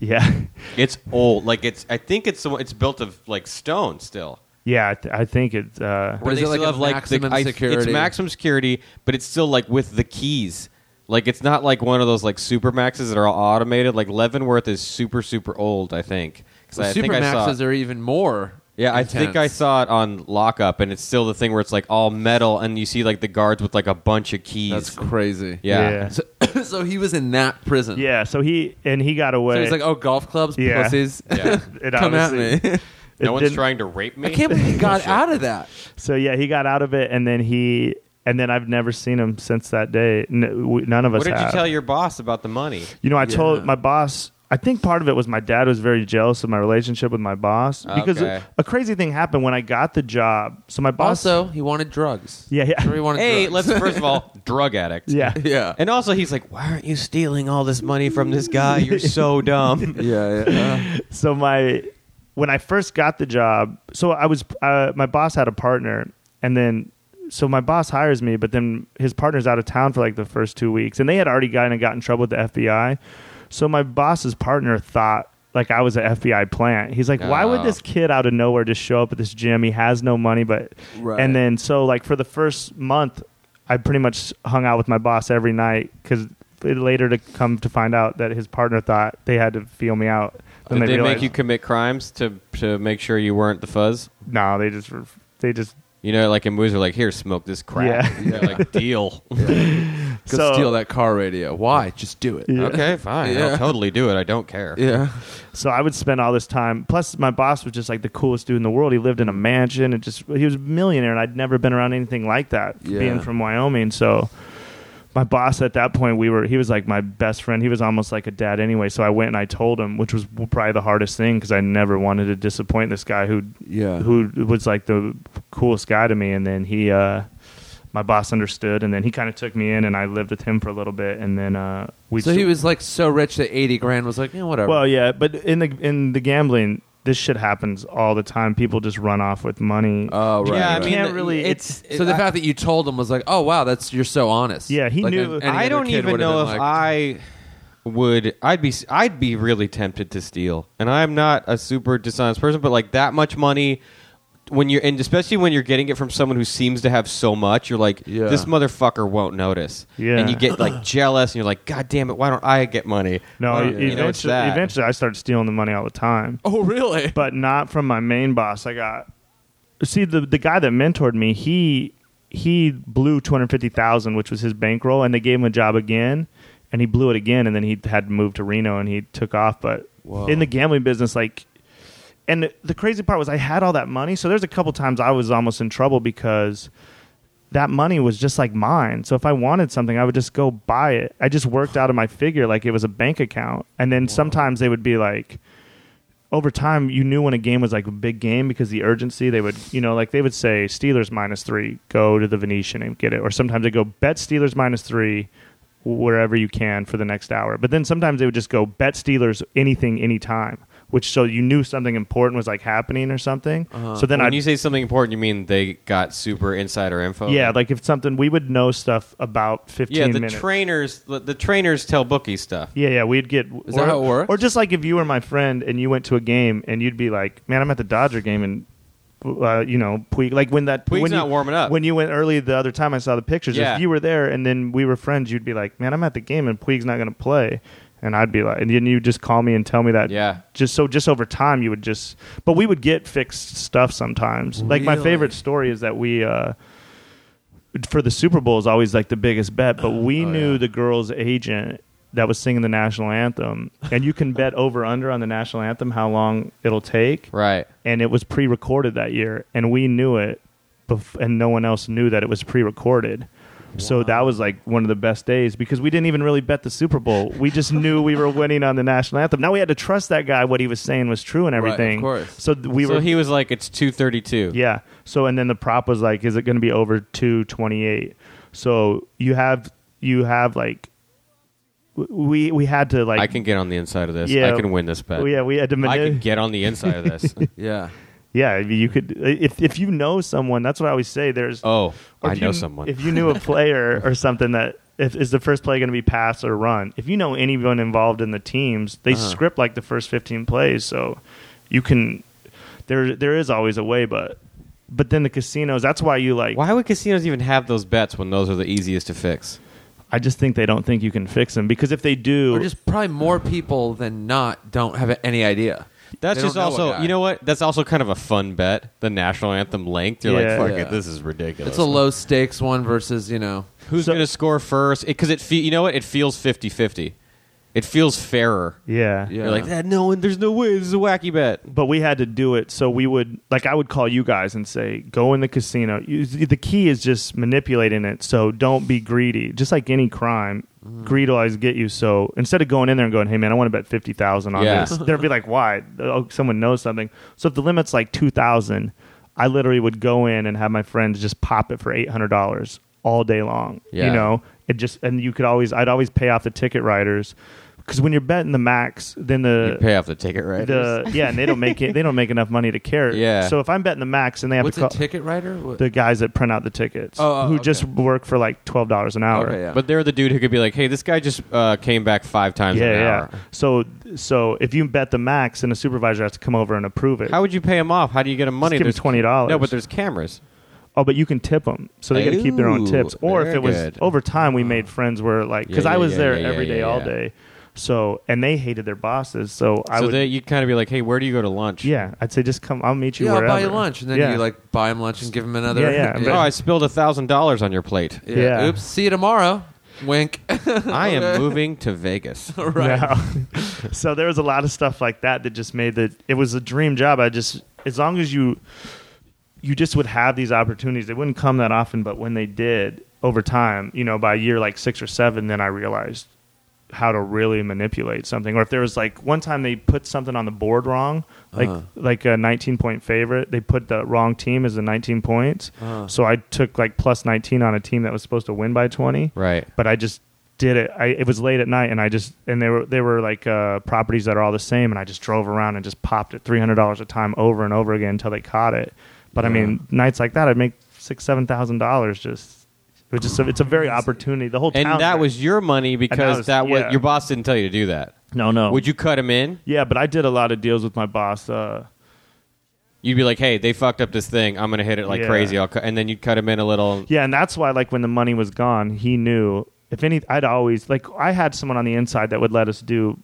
yeah. It's old. Like it's. I think it's the one- it's built of like stone still. Yeah, I, th- I think it's. Uh, But is they it like still a have like maximum the, I- security? It's maximum security, but it's still like with the keys. Like it's not like one of those like super maxes that are all automated. Like Leavenworth is super super old. I think. 'Cause I think I saw. Supermaxes are even more. Yeah, I think I saw it on lockup, and it's still the thing where it's like all metal, and you see like the guards with like a bunch of keys. That's crazy. yeah. Yeah. So, so he was in that prison. yeah, so he and he got away. So he's like, oh, golf clubs, Yeah. pussies. Yeah. It Come at obviously- me. it No one's didn't- trying to rape me. I can't believe he got out of that. So yeah, he got out of it, and then he and then I've never seen him since that day. N- we- none of us. What did you have. tell your boss about the money? You know, I Yeah. told my boss. I think part of it was my dad was very jealous of my relationship with my boss because Okay. a, a crazy thing happened when I got the job. So my boss. Also, he wanted drugs. yeah, yeah, Sure he wanted Hey, drugs. let's first of all, drug addict. yeah. yeah. And also, he's like, "Why aren't you stealing all this money from this guy? You're so dumb." yeah, yeah. so my when I first got the job, so I was uh, my boss had a partner, and then so my boss hires me, but then his partner's out of town for like the first two weeks, and they had already gotten and got in trouble with the FBI. So my boss's partner thought like I was an FBI plant. He's like, why would Oh. this kid out of nowhere just show up at this gym? He has no money, but Right. and then so like for the first month, I pretty much hung out with my boss every night because later to come to find out that his partner thought they had to feel me out. Then Did they, realized- make you commit crimes to to make sure you weren't the fuzz? No, they just they just You know, like in movies, are like, "Here, smoke this crack." Yeah. You're like, "Deal." Go So- steal that car radio. Why? Just do it. Yeah. okay, fine. Yeah. I'll totally do it. I don't care. Yeah. so I would spend all this time. Plus, my boss was just like the coolest dude in the world. He lived in a mansion and just he was a millionaire, and I'd never been around anything like that. Yeah. Being from Wyoming, so my boss at that point we were he was like my best friend. He was almost like a dad anyway. So I went and I told him, which was probably the hardest thing because I never wanted to disappoint this guy who Yeah. who was like the coolest guy to me. And then he, uh, my boss understood, and then he kind of took me in, and I lived with him for a little bit, and then uh, we. So he was like so rich that eighty grand was like, yeah, whatever. Well, yeah, but in the in the gambling, this shit happens all the time. People just run off with money. oh right. yeah, I right. mean, can't really- It's, so the I- fact that you told him was like, oh wow, that's you're so honest. Yeah, he Like, knew- any I don't even know if like, I would. I'd be. I'd be really tempted to steal, and I'm not a super dishonest person, but like that much money. When you're, and especially when you're getting it from someone who seems to have so much, you're like, Yeah. this motherfucker won't notice. Yeah. And you get like jealous, and you're like, God damn it, why don't I get money? no, Why e- don't- you know, it's eventually, that. eventually, I started stealing the money all the time, Oh really? but not from my main boss. I got see the the guy that mentored me. He he blew two hundred fifty thousand, which was his bankroll, and they gave him a job again. and he blew it again, and then he had to move to Reno, and he took off. But Whoa. in the gambling business, like, and the crazy part was I had all that money, so there's a couple times I was almost in trouble because that money was just like mine. So if I wanted something, I would just go buy it. I just worked out of my figure like it was a bank account. And then sometimes they would be like, over time, you knew when a game was like a big game because the urgency. They would, you know, like they would say Steelers minus three, go to the Venetian and get it. Or sometimes they go bet Steelers minus three wherever you can for the next hour. But then sometimes they would just go bet Steelers anything, anytime. Which so you knew something important was like happening or something. So then when I you say something important, you mean they got super insider info? yeah, like if something we would know stuff about fifteen yeah. The minutes. trainers, the, trainers tell bookie stuff. yeah, yeah, we'd get. Is that how it works? Or just like if you were my friend and you went to a game and you'd be like, "Man, I'm at the Dodger game," and uh, you know, Puig, like when that Puig's when not you, warming up. When you went early the other time, I saw the pictures. Yeah. If you were there and then we were friends, you'd be like, "Man, I'm at the game and Puig's not going to play," and I'd be like, and then you just call me and tell me that. Yeah. Just so, just over time, you would just. But we would get fixed stuff sometimes. Like my favorite story is that we. uh for the Super Bowl is always like the biggest bet, but we Oh, knew yeah. the girl's agent that was singing the national anthem, and you can bet over under on the national anthem how long it'll take, Right. and it was pre-recorded that year, and we knew it, bef- and no one else knew that it was pre-recorded. So that was like one of the best days because we didn't even really bet the Super Bowl. We just knew we were winning on the national anthem. Now we had to trust that guy; what he was saying was true and Right, of everything. course. So th- we so were he was like, it's two thirty two. yeah. So and then the prop was like, is it going to be over two twenty eight? So you have you have like w- we we had to like I can get on the inside of this. Yeah. I can win this bet. oh, yeah we had to I mani- can get on the inside of this. Yeah. Yeah you could if if you know someone that's what I always say there's oh, I know you- someone. if you knew a player or something that if is the first play going to be pass or run if you know anyone involved in the teams they Uh-huh. script like the first 15 plays so you can there there is always a way but but then the casinos that's why you like Why would casinos even have those bets when those are the easiest to fix? I just think they don't think you can fix them because if they do, Or just probably more people than not don't have any idea. That's just don't know a also, you know what? That's also kind of a fun bet. The national anthem length. You're Yeah. like, fuck Yeah. it, this is ridiculous. It's a low stakes one versus, you know. Who's So- going to score first? Because it, fe- you know what? It feels 50-50. It feels fairer. yeah. Yeah. You're like, that. no, and there's no way. This is a wacky bet. But we had to do it, so we would like I would call you guys and say, "Go in the casino." You, the key is just manipulating it, so don't be greedy. Just like any crime, Mm. greed will always get you. So instead of going in there and going, "Hey man, I want to bet fifty thousand on Yeah. this," they'll be like, "Why?" Oh, someone knows something. So if the limit's like two thousand, I literally would go in and have my friends just pop it for eight hundred dollars all day long. Yeah. You know, it just and you could always I'd always pay off the ticket writers because when you're betting the max, then the You pay off the ticket, right? the yeah, and they don't make it. They don't make enough money to care. Yeah. So if I'm betting the max, and they have What's to a call ticket writer? What- the guys that print out the tickets, Oh, oh, who okay. just work for like twelve dollars an hour. Okay, yeah. But they're the dude who could be like, hey, this guy just uh, came back five times yeah, an yeah. hour. So so if you bet the max, then a supervisor has to come over and approve it. How would you pay him off? How do you get him money? Give There's- $20. No, but there's cameras. oh, but you can tip them, so they got to keep their own tips. Or if it was good. over time, we made friends where like because Yeah, I was yeah, there yeah, every yeah, day, yeah, all yeah. day. So and they hated their bosses. So I so would that you'd kind of be like, hey, where do you go to lunch? yeah, I'd say just come. I'll meet you yeah, I'll wherever. buy you lunch. And then Yeah. you like buy him lunch and give him another. Yeah, yeah, Oh, I spilled a thousand dollars on your plate. yeah. Yeah. Oops. See you tomorrow. Wink. I am moving to Vegas. right. No. so there was a lot of stuff like that that just made the it was a dream job. I just as long as you you just would have these opportunities. They wouldn't come that often, but when they did over time, you know, by year like six or seven, then I realized how to really manipulate something. Or if there was like one time they put something on the board wrong, like Uh-huh. like a 19 point favorite, they put the wrong team as the 19 points. Uh-huh. So I took like plus 19 on a team that was supposed to win by 20 Right. but I just did it. I, it was late at night, and I just and they were they were like uh, properties that are all the same, and I just drove around and just popped it three hundred dollars a time over and over again until they caught it. But I mean, nights like that, I'd make six seven thousand dollars just. Was just a, it's a very opportunity. The whole And town that was your money because was- that was yeah. your boss didn't tell you to do that. no no. Would you cut him in? Yeah, but I did a lot of deals with my boss. Uh, You'd be like, "Hey, they fucked up this thing. I'm gonna hit it like Yeah. crazy." I'll cut, and then you'd cut him in a little. Yeah, and that's why like when the money was gone, he knew if any I'd always like I had someone on the inside that would let us do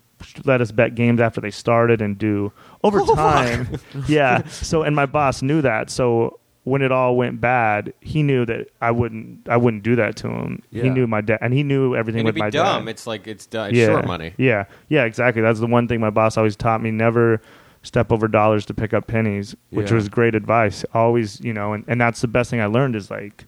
let us bet games after they started and do over time. yeah. So and my boss knew that. So when it all went bad, he knew that I wouldn't I wouldn't do that to him. He knew my dad, and he knew everything And with it'd my be dumb. dad. It's like it's, done. it's yeah, short money. Yeah, yeah, exactly. That's the one thing my boss always taught me: never step over dollars to pick up pennies, which Yeah. was great advice. Always, you know, and, and that's the best thing I learned is like,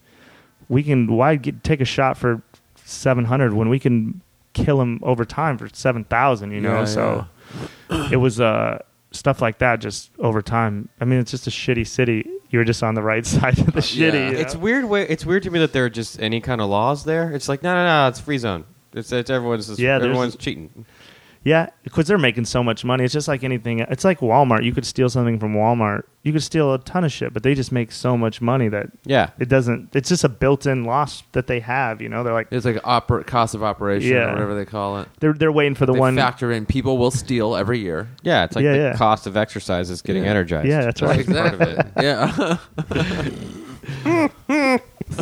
we can why get, take a shot for seven hundred when we can kill him over time for seven thousand, you know? Yeah, so it was uh stuff like that just over time. I mean, it's just a shitty city. You're just on the right side of the uh, shitty. Yeah. you know? It's weird. Way, it's weird to me that there are just any kind of laws there. It's like no, no, no. It's free zone. It's, it's everyone's. Yeah, everyone's cheating. Yeah, because they're making so much money. It's just like anything. It's like Walmart. You could steal something from Walmart. You could steal a ton of shit, but they just make so much money that Yeah. it doesn't. It's just a built-in loss that they have. You know, they're like It's like oper- cost of operation Yeah. or whatever they call it. they're they're waiting for the they one. factor in people will steal every year. Yeah, it's like Yeah, the yeah. cost of exercise is getting Yeah. energized. Yeah, that's right. part of it. yeah,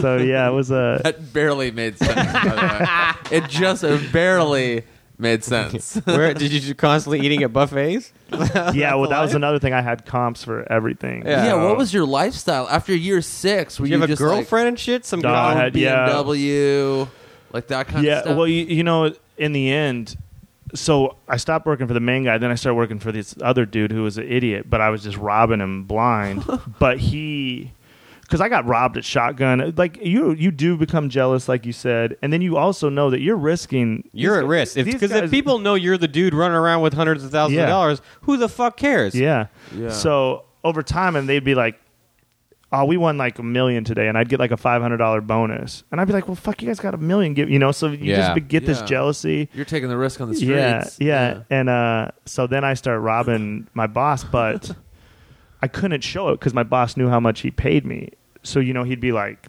so yeah, it was a. that barely made sense. by the way. It just barely made sense. Where did you just constantly eating at buffets? yeah, well, that was another thing. I had comps for everything. Yeah. Yeah, what was your lifestyle after year six? Were Did you have a just girlfriend and shit? Some Dog Like, had- yeah. BMW, like that kind yeah, of stuff? Yeah, well, you, you know, in the end, so I stopped working for the main guy. Then I started working for this other dude who was an idiot, but I was just robbing him blind. but he, because I got robbed at shotgun. Like you, you do become jealous, like you said, and then you also know that you're risking. You're these at risk because if guys- people know you're the dude running around with hundreds of thousands Yeah. of dollars, who the fuck cares? yeah. Yeah. So over time, and they'd be like. Oh, we won like a million today, and I'd get like a five hundred dollar bonus, and I'd be like, "Well, fuck, you guys got a million, give you know." So you Yeah. just be- get this jealousy, You're taking the risk on the Yeah, streets. yeah, And uh, so then I start robbing my boss, but I couldn't show it because my boss knew how much he paid me. So you know, he'd be like,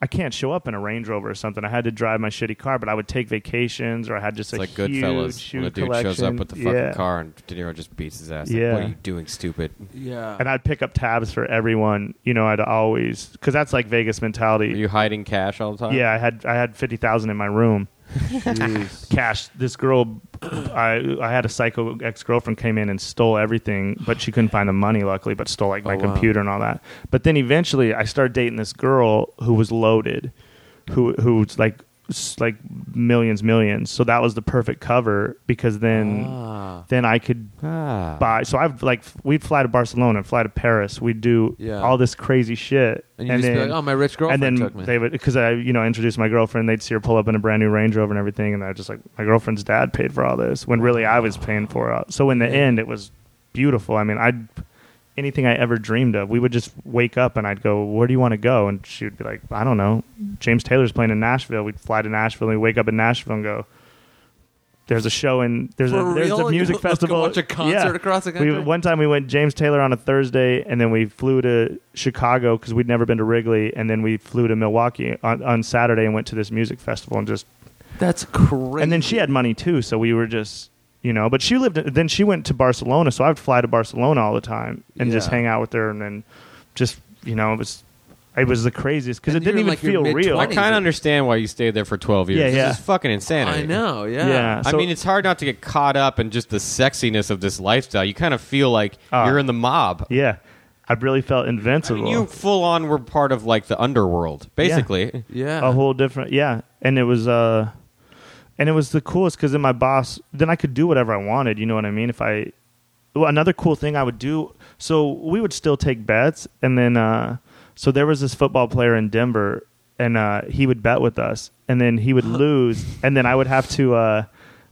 "I can't show up in a Range Rover or something. I had to drive my shitty car, but I would take vacations, or I had just It's a like huge Goodfellas shoe when a dude collection. shows up with the fucking yeah. car and De Niro just beats his ass. Like, Yeah. what are you doing, stupid? yeah. And I'd pick up tabs for everyone. You know, I'd always because that's like Vegas Are mentality. you hiding cash all the time? Yeah, I had I had fifty thousand in my room. Cash. This girl, I I had a psycho ex girlfriend came in and stole everything, but she couldn't find the money. Luckily, but stole like my Oh, wow. computer and all that. But then eventually, I started dating this girl who was loaded, who who's like s- like millions, millions. So that was the perfect cover because then Ah. then I could Ah. buy. So I've like we'd fly to Barcelona, fly to Paris. We'd do Yeah. all this crazy shit, And just be like, oh, my rich girlfriend and then took me. they would because I you know introduced my girlfriend. They'd see her pull up in a brand new Range Rover and everything, and I just like my girlfriend's dad paid for all this when really I was paying for it. So in the end, it was beautiful. I mean, I anything I ever dreamed of. We would just wake up and I'd go, "Where do you want to go?" And she would be like, "I don't know. James Taylor's playing in Nashville." We'd fly to Nashville and we'd wake up in Nashville and go. There's a show in there's For a there's real? a music Let's go festival. watch a concert across the We, one time we went James Taylor on a Thursday, and then we flew to Chicago because we'd never been to Wrigley, and then we flew to Milwaukee on, on Saturday and went to this music festival and just. That's crazy. And then she had money too, so we were just you know. But she lived. Then she went to Barcelona, so I would fly to Barcelona all the time and just hang out with her, and then just you know it was it was the craziest because it didn't even like feel real. I kind of understand why you stayed there for 12 years. Yeah, yeah. This is fucking insanity. I know. Yeah. Yeah. I mean, it's hard not to get caught up in just the sexiness of this lifestyle. You kind of feel like Ah. you're in the mob. Yeah, I really felt I invincible. mean, you full on were part of like the underworld, basically. Yeah. a whole different yeah and it was uh and it was the coolest because then my boss then i could do whatever i wanted you know what i mean if i well, another cool thing i would do so we would still take bets and then uh so there was this football player in denver and uh he would bet with us and then he would lose and then i would have to uh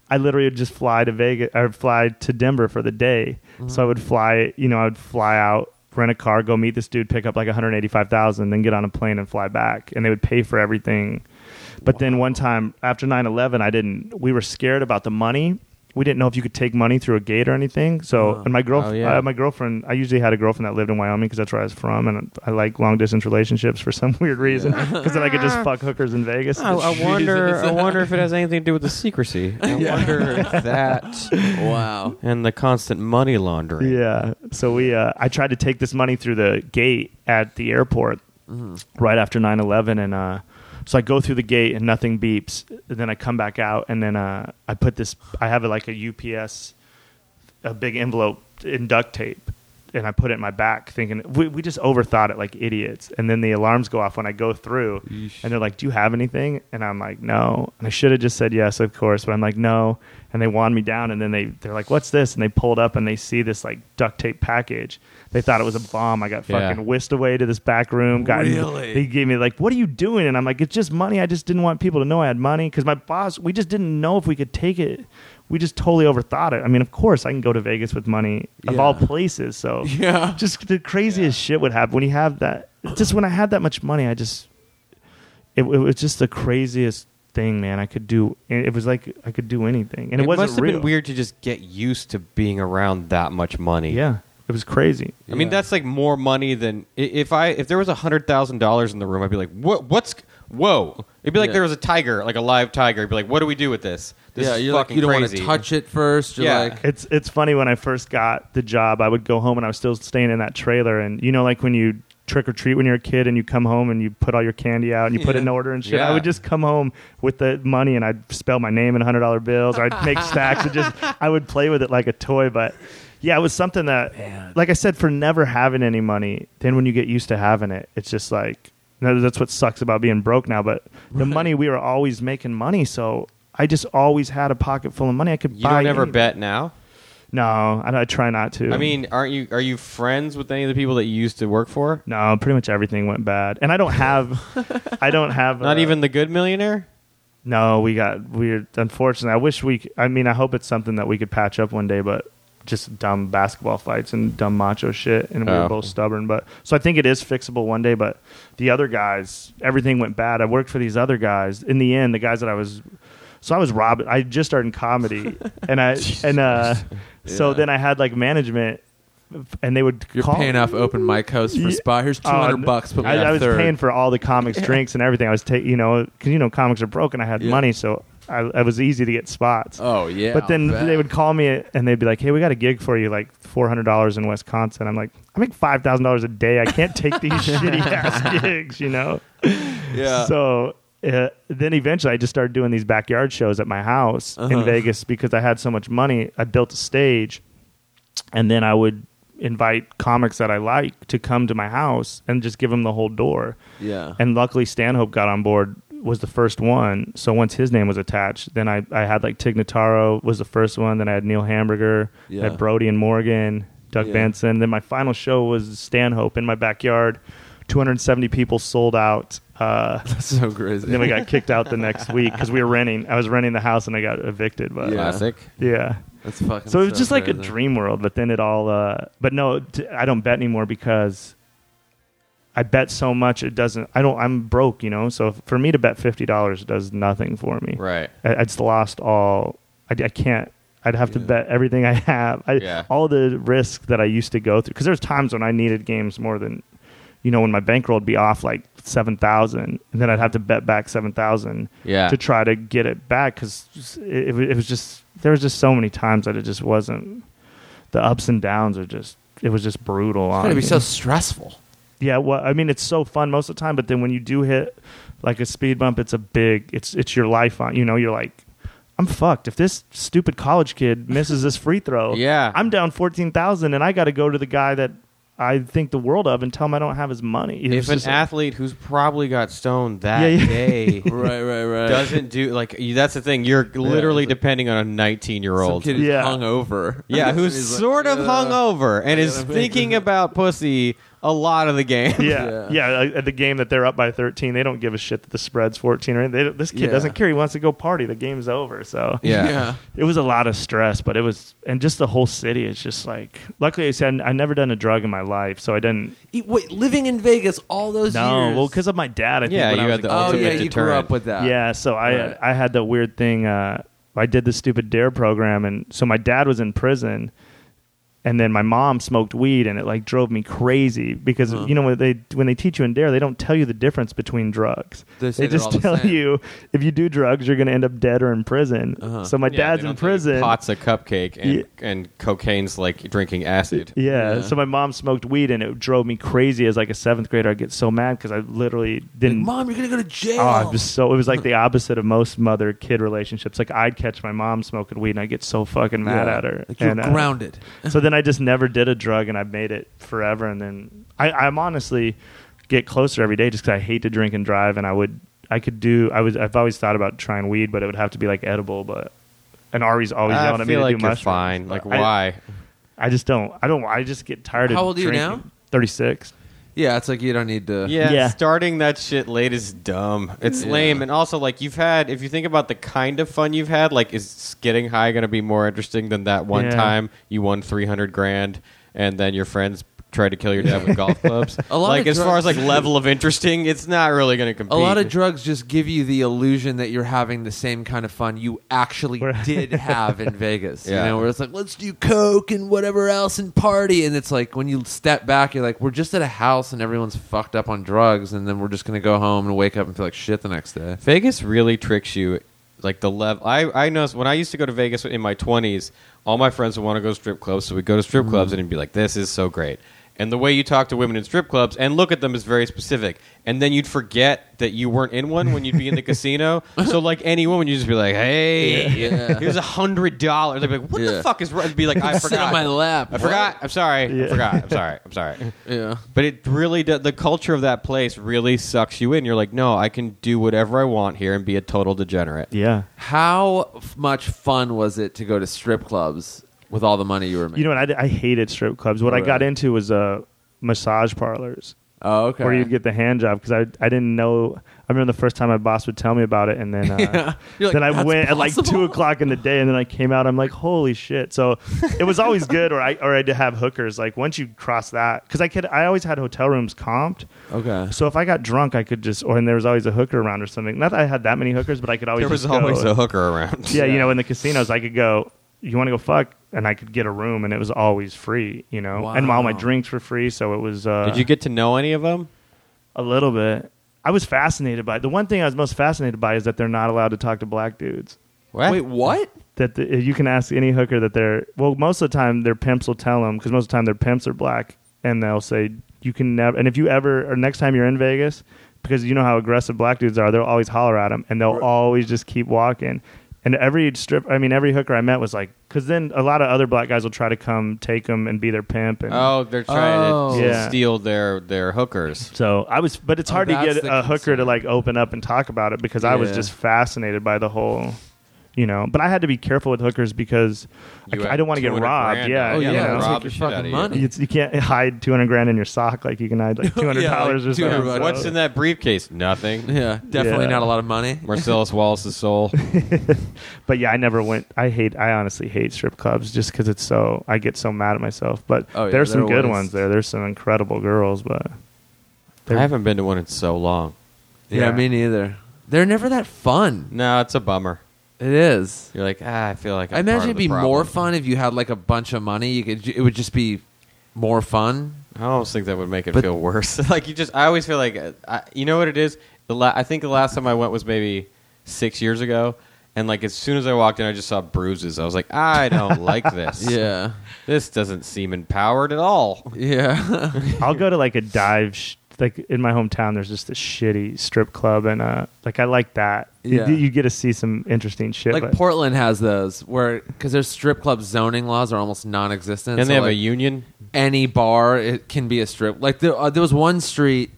I literally would just fly to Vegas or fly to Denver for the day. So I would fly, you know, I would fly out, rent a car, go meet this dude, pick up like 185,000, then get on a plane and fly back. And they would pay for everything. But then one time after 9/11, I didn't we were scared about the money. We didn't know if you could take money through a gate or anything. So, Oh. and my girl, Oh, yeah. uh, my girlfriend, I usually had a girlfriend that lived in Wyoming because that's where I was from, and I like long distance relationships for some weird reason because then I could just fuck hookers in Vegas. I, I wonder. I wonder if it has anything to do with the secrecy. I Yeah. wonder if that Wow. and the constant money laundering. Yeah. So we, uh, I tried to take this money through the gate at the airport right after 9-11 and uh, so I go through the gate and nothing beeps. And then I come back out and then uh, I put this. I have like a UPS, a big envelope in duct tape, and I put it in my back, thinking we, we just overthought it like idiots. And then the alarms go off when I go through, and they're like, "Do you have anything?" And I'm like, "No." And I should have just said yes, of course, but I'm like, "No." And they wand me down, and then they they're like, "What's this?" And they pulled up, and they see this like duct tape package. They thought it was a bomb. I got Yeah. fucking whisked away to this back room. Got Really? They gave me like, "What are you doing?" And I'm like, "It's just money. I just didn't want people to know I had money because my boss. We just didn't know if we could take it. We just totally overthought it. I mean, of course, I can go to Vegas with money of Yeah. all places. So Yeah. just the craziest shit would happen when you have that. Just when I had that much money, I just it, it was just the craziest thing, man. I could do. It was like I could do anything, and it, wasn't must have real. been weird to just get used to being around that much money. Yeah, it was crazy. I mean, that's like more money than i- if I if there was a hundred thousand dollars in the room, I'd be like, what? What's whoa? It'd be like Yeah. there was a tiger, like a live tiger. I'd be like, what do we do with this? This yeah, is you're like, fucking you don't want crazy. to touch it first. You're Yeah. like, It's it's funny when I first got the job, I would go home and I was still staying in that trailer, and you know, like when you trick or treat when you're a kid and you come home and you put all your candy out and you put it in Yeah. order and shit. Yeah. I would just come home with the money and I'd spell my name in hundred dollar bills or I'd make stacks and just I would play with it like a toy. But yeah, it was something that, Man. like I said, for never having any money, then when you get used to having it, it's just like that's what sucks about being broke now. But the Right. money we were always making money, so. I just always had a pocket full of money. I could You buy. don't ever anything. bet now. No, I, I try not to. I mean, aren't you? Are you friends with any of the people that you used to work for? no, pretty much everything went bad, and I don't have, I don't have. Not uh, even the good millionaire. No, we got weird. Unfortunately, I wish we. I mean, I hope it's something that we could patch up one day, but just dumb basketball fights and dumb macho shit, and we Oh. were both stubborn. But so I think it is fixable one day. But the other guys, everything went bad. I worked for these other guys. In the end, the guys that I was. So I was robbed. I just started in comedy, and I and uh, so then I had like management, and they would you're call paying off open mic hosts for Yeah. spot. Here's two hundred n- bucks. Put me I, I was third. paying for all the comics drinks and everything. I was taking, you know, because you know comics are broken. I had Yeah. money, so I, I was easy to get spots. Oh yeah. but then I'll bet. they would call me and they'd be like, "Hey, we got a gig for you, like four hundred dollars in Wisconsin." I'm like, "I make five thousand dollars a day. I can't take these shitty ass gigs, you know." Yeah. So uh, then eventually, I just started doing these backyard shows at my house Uh-huh. in Vegas because I had so much money. I built a stage, and then I would invite comics that I like to come to my house and just give them the whole door. yeah. And luckily, Stanhope got on board. Was the first one. So once his name was attached, then I, I had like Tig Notaro was the first one. Then I had Neil Hamburger, Yeah. had Brody and Morgan, Doug Yeah. Benson. Then my final show was Stanhope in my backyard. 270 people sold out. Uh, That's so crazy. then we got kicked out the next week because we were renting. I was renting the house and I got evicted. But Yeah. yeah, That's fucking. so it was just like a dream world. But then it all. Uh, but no, t- I don't bet anymore because I bet so much it doesn't. I don't. I'm broke, you know. So for me to bet fifty dollars does nothing for me. Right. I, I just lost all. I, I can't. I'd have to Yeah. bet everything I have. I, Yeah. All the risk that I used to go through. Because there's times when I needed games more than, you know, when my bankroll would be off like seven thousand, and then I'd have to bet back seven thousand Yeah. to try to get it back because it, it, it was just there was just so many times that it just wasn't. The ups and downs are just. It was just brutal. It's on gonna be so stressful. Yeah, well, I mean, it's so fun most of the time, but then when you do hit like a speed bump, it's a big, it's it's your life on. You know, you're like, I'm fucked. If this stupid college kid misses this free throw, Yeah. I'm down fourteen thousand, and I got to go to the guy that I think the world of and tell him I don't have his money. It If an like- athlete who's probably got stoned that Yeah, yeah. day right, right, right. doesn't do like you- that's the thing. You're literally it's like- depending on a 19 year old. kid who's Yeah. hungover. Yeah, who's He's like, sort of "Yeah." hungover and is thinking about pussy a lot of the game. yeah, yeah. uh, At the game that they're up by 13, they don't give a shit that the spread's 14. Or anything. They, this kid Yeah. doesn't care. He wants to go party. The game's over. So Yeah. yeah. it was a lot of stress, but it was, and just the whole city. It's just like, luckily, I said I never done a drug in my life, so I didn't. Wait, living in Vegas all those No, years. well, because of my dad. I think Yeah, when I you was had a the kid. oh ultimate yeah, you grew up with that. Yeah, so I Right. I had that weird thing. Uh, I did the stupid Dare program, and so my dad was in prison, and then my mom smoked weed, and it like drove me crazy because Huh. you know when they when they teach you in Dare, they don't tell you the difference between drugs. They say they're just all the tell same. you if you do drugs, you're going to end up dead or in prison. Uh-huh. So my Yeah, dad's in don't tell you prison. Pot's a cupcake and Yeah. and cocaine's like drinking acid. Yeah. Yeah. So my mom smoked weed, and it drove me crazy. As like a seventh grader, I'd get so mad because I literally didn't. Mom, you're gonna go to jail. Oh, it was so. It was like the opposite of most mother kid relationships. Like I'd catch my mom smoking weed, and I would get so fucking mad Yeah. at her. Like, you're and, uh, grounded. so then I just never did a drug, and I made it forever. And then I, I'm honestly get closer every day just because I hate to drink and drive, and I would I could do I was I've always thought about trying weed, but it would have to be like edible. But and Ari's always I yelling at me feel to like do you're mushrooms. fine. Like I- why? I just don't. I don't. I just get tired of. It. How old are you drinking. now? Thirty six. Yeah, it's like you don't need to. Yeah, Yeah. starting that shit late is dumb. It's Yeah. lame, and also like you've had. If you think about the kind of fun you've had, like is getting high going to be more interesting than that one Yeah. time you won three hundred grand, and then your friends tried to kill your dad with golf clubs? A lot like of as far as drugs- like level of interesting, it's not really going to compete. A lot of drugs just give you the illusion that you're having the same kind of fun you actually Where- did have in Vegas. Yeah. You know, where it's like, let's do coke and whatever else and party. And it's like when you step back, you're like, we're just at a house and everyone's fucked up on drugs. And then we're just going to go home and wake up and feel like shit the next day. Vegas really tricks you. Like the level, I I noticed when I used to go to Vegas in my twenties, all my friends would want to go to strip clubs, so we'd go to strip mm-hmm. clubs and it'd be like, "This is so great." And the way you talk to women in strip clubs and look at them is very specific. And then you'd forget that you weren't in one when you'd be in the casino. So like any woman, you'd just be like, "Hey, Yeah. here's a hundred dollars." They'd be like, "What Yeah. the fuck is?" wrong?" I'd be like, "I Sit forgot." on my lap. I forgot. I'm sorry. I forgot. I'm sorry. I'm sorry. Yeah. But it really does. The culture of that place really sucks you in. You're like, no, I can do whatever I want here and be a total degenerate. Yeah. How f- much fun was it to go to strip clubs with all the money you were making? You know what? I, I hated strip clubs. What I got Right. into was uh, massage parlors. oh, okay. where you'd get the hand job because I I didn't know. I remember the first time my boss would tell me about it, and then uh, Yeah. You're like, then I "That's went at like two o'clock in the day, and then I came out. I'm like, holy shit! So it was always good, or I or I to have hookers. Like once you cross that, because I could I always had hotel rooms comped. Okay. So if I got drunk, I could just or and there was always a hooker around or something. Not that I had that many hookers, but I could always There was just go- always a hooker around. yeah, you know, in the casinos, I could go. You want to go fuck, and I could get a room, and it was always free. You know, and all my drinks were free, so it was. Uh, Did you get to know any of them? a little bit. I was fascinated by it. The one thing I was most fascinated by is that they're not allowed to talk to black dudes. What? Wait, what? That the, you can ask any hooker that they're well. Most of the time, their pimps will tell them because most of the time their pimps are black, and they'll say you can never. And if you ever or next time you're in Vegas, because you know how aggressive black dudes are, they'll always holler at them, and they'll Right. always just keep walking. And every strip, I mean, every hooker I met was like, because then a lot of other black guys will try to come take them and be their pimp. And Oh, they're trying Oh. to Yeah. steal their their hookers. So I was, but it's Oh, hard to get the a hooker to like open up and talk about it because I was just fascinated by the whole, you know. But I had to be careful with hookers because I, You c- I had don't want to get robbed. grand Yeah, out. Oh, you yeah, know? rob take your fucking money. You, you can't hide two hundred grand in your sock like you can hide like two hundred Yeah, dollars like or something. 200 So- What's in that briefcase? Nothing. Yeah, definitely Yeah. not a lot of money. Marcellus Wallace's soul. But yeah, I never went. I hate. I honestly hate strip clubs just because it's so. I get so mad at myself. But Oh, yeah, there's some they're good always- ones there. There's some incredible girls, but I haven't been to one in so long. Yeah, Yeah. me neither. They're never that fun. No, it's a bummer. It is. You're like, ah, I feel like I'm I part imagine of it'd the be more problem. fun if you had like a bunch of money. You could. It would just be more fun. I almost think that would make it But- feel worse. like you just, I always feel like, uh, I, you know what it is. The la- I think the last time I went was maybe six years ago, and like as soon as I walked in, I just saw bruises. I was like, I don't like this. Yeah. this doesn't seem empowered at all. Yeah. I'll go to like a dive. Sh- like in my hometown, there's just a shitty strip club, and uh, like I like that. You- Yeah. you, get to see some interesting shit. like but- Portland has those where because their strip club zoning laws are almost non-existent. And so, they have a union. any bar it can be a strip. Like there, uh, there was one street,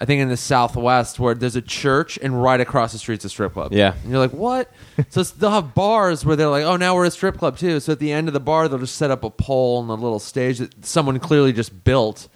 I think in the Southwest, where there's a church and right across the street's a strip club. Yeah. and you're like, what? so they'll have bars where they're like, oh, now we're a strip club too. So at the end of the bar, they'll just set up a pole and a little stage that someone clearly just built,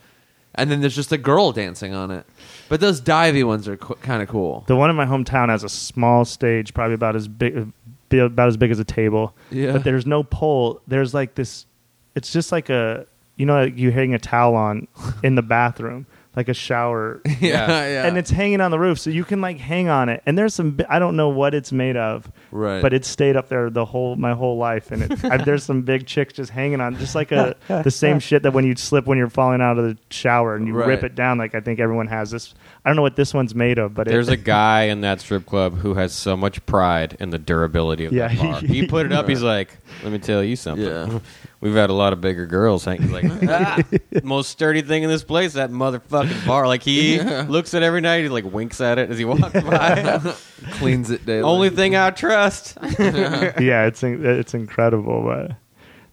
and then there's just a girl dancing on it. But those divey ones are co- kind of cool. The one in my hometown has a small stage, probably about as big, about as big as a table. Yeah. But there's no pole. There's like this. It's just like a you know like you hang a towel on in the bathroom, like a shower, yeah, yeah. and it's hanging on the roof, so you can like hang on it. And there's some bi- I don't know what it's made of, right. but it stayed up there the whole my whole life, and it, I, there's some big chicks just hanging on, just like a the same shit that when you slip when you're falling out of the shower and you Right. rip it down. Like I think everyone has this. I don't know what this one's made of, but There's it, a guy in that strip club who has so much pride in the durability of Yeah, that bar. He put it up. He's like, "Let me tell you something. Yeah. We've had a lot of bigger girls hang." He's like, ah, "Most sturdy thing in this place, that motherfucking bar." Like he Yeah. looks at every night. He like winks at it as he walks by. cleans it daily. Only thing I trust. yeah, it's in- it's incredible. But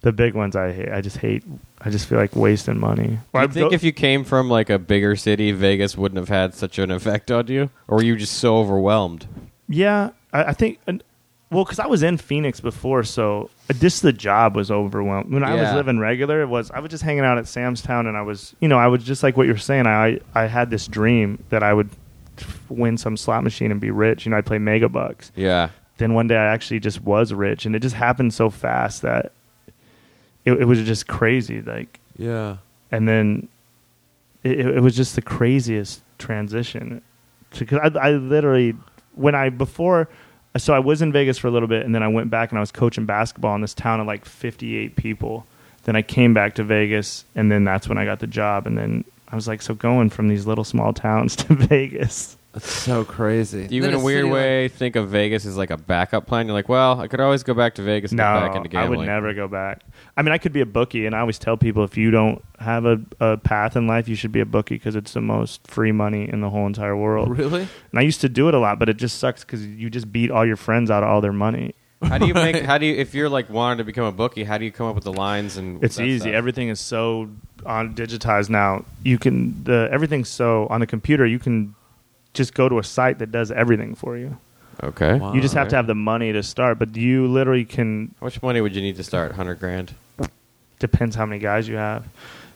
the big ones I hate. I just hate. I just feel like wasting money. Do you think if you came from like a bigger city, Vegas wouldn't have had such an effect on you, or were you just so overwhelmed? Yeah, I, I think. Well, because I was in Phoenix before, so uh, just the job was overwhelmed. When I was Yeah. living regular, it was I was just hanging out at Sam's Town, and I was, you know, I was just like what you're saying. I I had this dream that I would win some slot machine and be rich. You know, I'd play Megabucks. Yeah, Then one day I actually just was rich, and it just happened so fast that it, it was just crazy. Like Yeah. and then it, it was just the craziest transition because I, I literally when I before so I was in Vegas for a little bit and then I went back and I was coaching basketball in this town of like 58 people then I came back to Vegas and then that's when I got the job and then I was like so going from these little small towns to Vegas That's so crazy. do you Then in a a weird city like- way think of Vegas as like a backup plan? You're like, well, I could always go back to Vegas and no get back into I gambling. would never go back I mean I could be a bookie and I always tell people if you don't have a, a path in life you should be a bookie because it's the most free money in the whole entire world Really? And I used to do it a lot, but it just sucks because you just beat all your friends out of all their money. How do you make? How do you if you're like wanting to become a bookie? How do you come up with the lines and? It's easy. stuff? Everything is so on digitized now. You can the everything's so on the computer. You can just go to a site that does everything for you. Okay. Wow. you just have to have the money to start, but you literally can. How much money would you need to start? Hundred grand. Depends how many guys you have.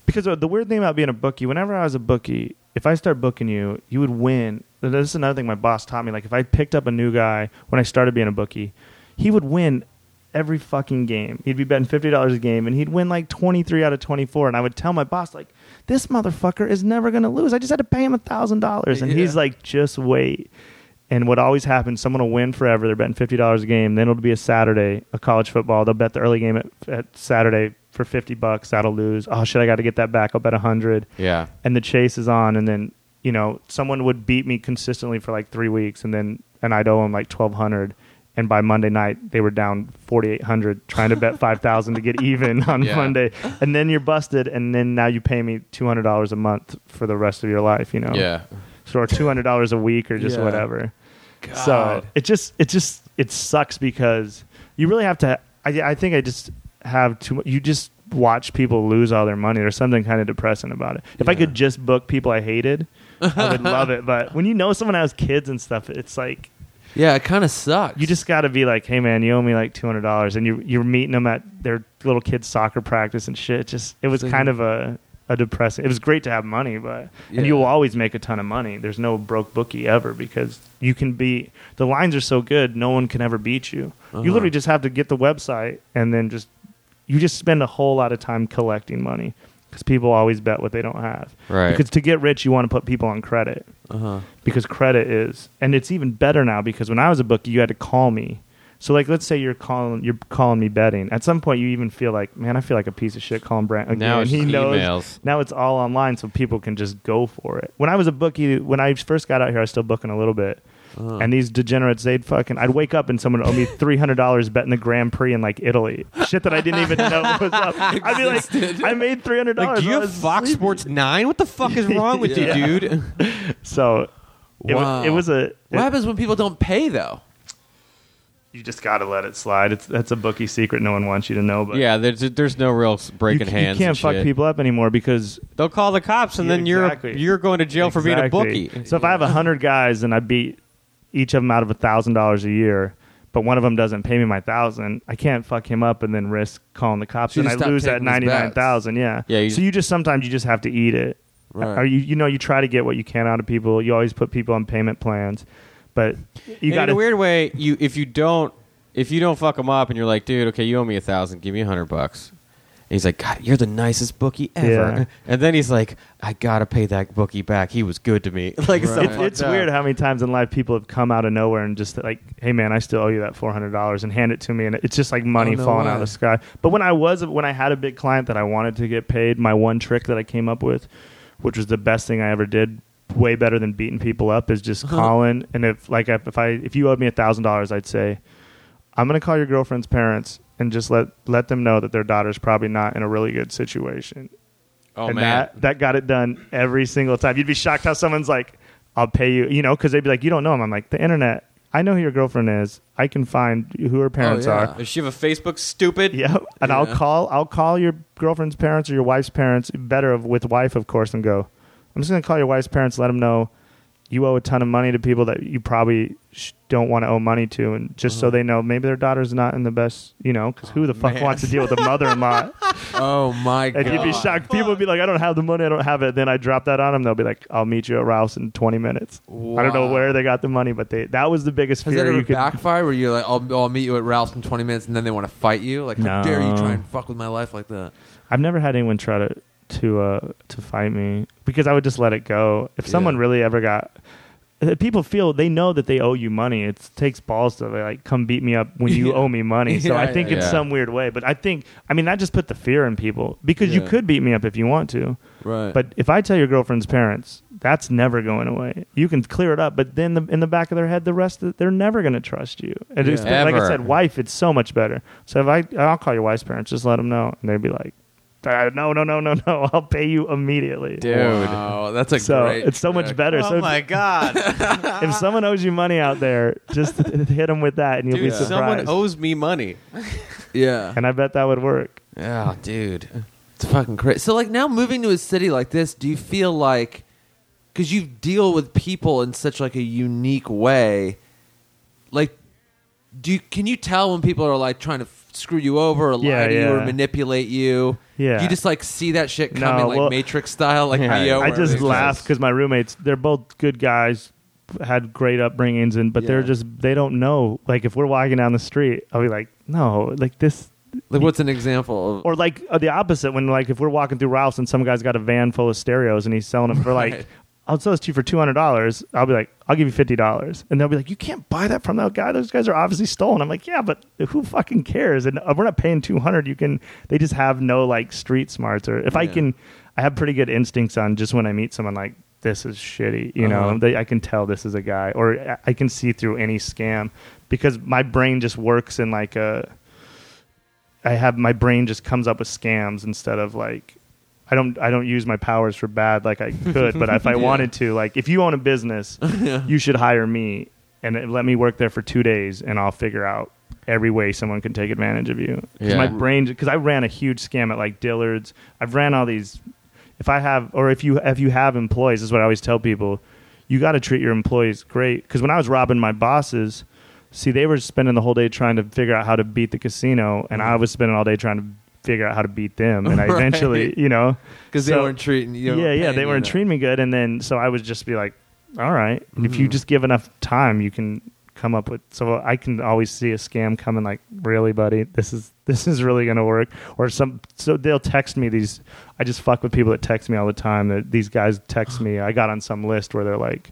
Because uh, the weird thing about being a bookie, whenever I was a bookie, if I start booking you, you would win. This is another thing my boss taught me. Like if I picked up a new guy when I started being a bookie, he would win every fucking game. He'd be betting fifty dollars a game, and he'd win like twenty three out of twenty four. And I would tell my boss like, "This motherfucker is never gonna lose. I just had to pay him a thousand dollars." And he's like, "Just wait." And what always happens, someone will win forever. They're betting fifty dollars a game. Then it'll be a Saturday, a college football. They'll bet the early game at, at Saturday for fifty bucks. That'll lose. Oh shit! I got to get that back. I'll bet a hundred. Yeah. And the chase is on. And then you know someone would beat me consistently for like three weeks, and then and I'd owe them like twelve hundred. And by Monday night, they were down forty eight hundred, trying to bet five thousand to get even on Yeah. Monday. And then you're busted. And then now you pay me two hundred dollars a month for the rest of your life. You know. Yeah. So or two hundred dollars a week or just Yeah. whatever. So it just it just it sucks because you really have to. I I think I just have too much. You just watch people lose all their money. There's something kind of depressing about it. If I could just book people I hated, I would love it. But when you know someone has kids and stuff, it's like Yeah, it kind of sucks. you just got to be like, hey man, you owe me like two hundred dollars, and you you're meeting them at their little kids soccer practice and shit. It just it was So kind of a a depressing. It was great to have money, but Yeah. and you will always make a ton of money. There's no broke bookie ever because you can be the lines are so good, no one can ever beat you. Uh-huh. You literally just have to get the website and then just you just spend a whole lot of time collecting money because people always bet what they don't have. Right. Because to get rich, you want to put people on credit Uh-huh. because credit is and it's even better now because when I was a bookie you had to call me. So like let's say you're calling you're calling me betting. At some point you even feel like, man, I feel like a piece of shit calling again. Now it's he knows emails. now it's all online so people can just go for it. When I was a bookie when I first got out here I was still booking a little bit. Uh-huh. And these degenerates, they'd fucking. I'd wake up and someone would owe me three hundred dollars betting the Grand Prix in like Italy. Shit that I didn't even know was up. I'd be like, I made three hundred Like, dollars. do you have Fox Sports Nine? What the fuck is wrong with Yeah. you, dude? So it, Wow. it was a. what happens when people don't pay though? you just got to let it slide. It's that's a bookie secret no one wants you to know. But yeah, there's there's no real you, breaking c- hands. you can't fuck shit. people up anymore because They'll call the cops, and Yeah, then you're exactly. you're going to jail for being a bookie. So if I have a hundred guys and I beat each of them out of a thousand dollars a year, but one of them doesn't pay me my thousand, I can't fuck him up and then risk calling the cops, So and I lose that ninety nine thousand. Yeah. Yeah, you so you just sometimes you just have to eat it. Right. Or you you know you try to get what you can out of people. You always put people on payment plans, but you got in a weird way, you if you don't if you don't fuck them up, and you're like, dude, okay, you owe me a thousand, give me a hundred bucks. And he's like, God, you're the nicest bookie ever. Yeah. And then he's like, I gotta pay that bookie back. He was good to me. like, so Right. It's, fucked it's up. weird how many times in life people have come out of nowhere and just like, "Hey man, I still owe you that four hundred dollars," and hand it to me, and it's just like money Oh, no falling out way. of the sky. But when I was when I had a big client that I wanted to get paid, my one trick that I came up with, which was the best thing I ever did, way better than beating people up, is just Uh-huh. calling. And if like if if I if you owed me a thousand dollars, I'd say, "I'm gonna call your girlfriend's parents." And just let let them know that their daughter's probably not in a really good situation Oh and man. that that got it done every single time. You'd be shocked how someone's like, "I'll pay you," you know, because they'd be like, "You don't know him." I'm like, "The internet I know who your girlfriend is. I can find who her oh, parents yeah. are. Does she have a Facebook? Stupid. Yep. And I'll call I'll call your girlfriend's parents or your wife's parents, better of- with wife of course, and go. I'm just gonna call your wife's parents, let them know you owe a ton of money to people that you probably sh- don't want to owe money to, and just Uh-huh. so they know, maybe their daughter's not in the best, you know, because who the fuck man. wants to deal with a mother-in-law? Oh my god! and you'd be shocked. People would be like, "I don't have the money. I don't have it." Then I drop that on them. They'll be like, "I'll meet you at Ralph's in 20 minutes." I don't know where they got the money, but they that was the biggest Has fear that ever you could. backfire where you're like, I'll, I'll meet you at Ralph's in 20 minutes and then they want to fight you? Like, how No. dare you try and fuck with my life like that? I've never had anyone try to to uh, to fight me because I would just let it go. If someone really ever got, uh, people feel they know that they owe you money. It takes balls to like come beat me up when you Yeah. owe me money. So I think yeah, in yeah. some weird way, but I think I mean that just put the fear in people because you could beat me up if you want to. Right. But if I tell your girlfriend's parents, that's never going away. You can clear it up, but then the, in the back of their head, the rest of, they're never going to trust you. And Yeah. like I said, wife, it's so much better. So if I, I'll call your wife's parents, just let them know, and they'd be like, Uh, "No, no, no, no, no, I'll pay you immediately." Dude. Wow, that's a So great. it's so much trick. better. so Oh if- my god, if someone owes you money out there, just hit them with that, and you'll dude! be surprised. If someone owes me money. Yeah. and I bet that would work. Oh, dude. It's fucking crazy. So, like, now moving to a city like this, do you feel like, because you deal with people in such like a unique way, like, do you, can you tell when people are like trying to f- screw you over or lie Yeah, to you or manipulate you? Yeah. You just like see that shit No, coming like well- Matrix style, like Yeah. Neo. I where just it's laugh because my roommates, they're both good guys, had great upbringings, and but they're Yeah. just they don't know. Like if we're walking down the street, I'll be like, no, like this, Like, what's an example? Of, or like uh, the opposite when like if we're walking through Ralph's and some guy's got a van full of stereos and he's selling them for like. Right. I'll sell this to you for two hundred dollars. I'll be like, I'll give you fifty dollars, and they'll be like, you can't buy that from that guy. Those guys are obviously stolen. I'm like, yeah, but who fucking cares? And uh, we're not paying two hundred. You can. They just have no like street smarts. Or if I can, I have pretty good instincts on just when I meet someone like this is shitty. You Uh-huh. know, they, I can tell this is a guy, or I- I can see through any scam because my brain just works in like a. I have my brain just comes up with scams instead of like I don't I don't use my powers for bad like I could, but if I Yeah. wanted to, like if you own a business, you should hire me and let me work there for two days, and I'll figure out every way someone can take advantage of you. 'Cause Yeah. my brain, because I ran a huge scam at like Dillard's. I've ran all these. If I have, or if you if you have employees, this is what I always tell people. You got to treat your employees great. Because when I was robbing my bosses, see, they were spending the whole day trying to figure out how to beat the casino, and mm-hmm. I was spending all day trying to figure out how to beat them. And I Right. eventually, you know, because they weren't treating you. yeah, yeah, they weren't treating me good, and then so I would just be like, all right. And If you Mhm. just give enough time, you can come up with. So I can always see a scam coming. Like, really, buddy, this is this is really gonna work. Or some. So they'll text me these. I just fuck with people that text me all the time. That these guys text me. I got on some list where they're like.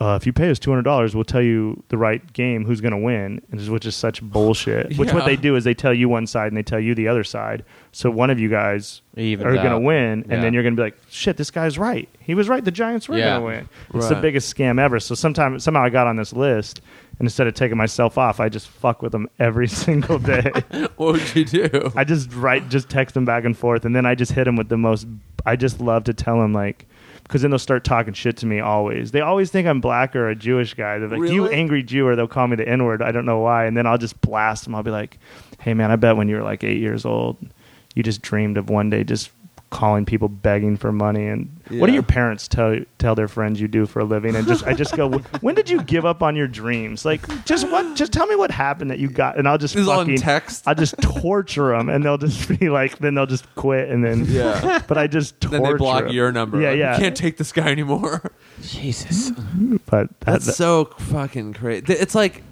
Uh, if you pay us two hundred dollars, we'll tell you the right game, who's going to win, and which is such bullshit. Which what they do is they tell you one side and they tell you the other side. So one of you guys Evens are going to win, and Yeah. then you're going to be like, "Shit, this guy's right. He was right. The Giants were Yeah. going to win." It's the biggest scam ever. So sometime somehow I got on this list, and instead of taking myself off, I just fuck with them every single day. What would you do? I just write, just text them back and forth, and then I just hit them with the most. I just love to tell them like. Because then they'll start talking shit to me always. They always think I'm black or a Jewish guy. They're like, "You angry Jew," or they'll call me the N word. I don't know why. And then I'll just blast them. I'll be like, "Hey man, I bet when you were like eight years old, you just dreamed of one day just calling people begging for money and what do your parents tell tell their friends you do for a living and just I just go when did you give up on your dreams like just what just tell me what happened that you got and I'll just This is all in fucking text. I'll just torture them and they'll just be like then they'll just quit and then Yeah. but I just torture then they block 'em. your number. yeah Like, yeah You can't take this guy anymore. Jesus. but that, That's that- so fucking crazy. It's like,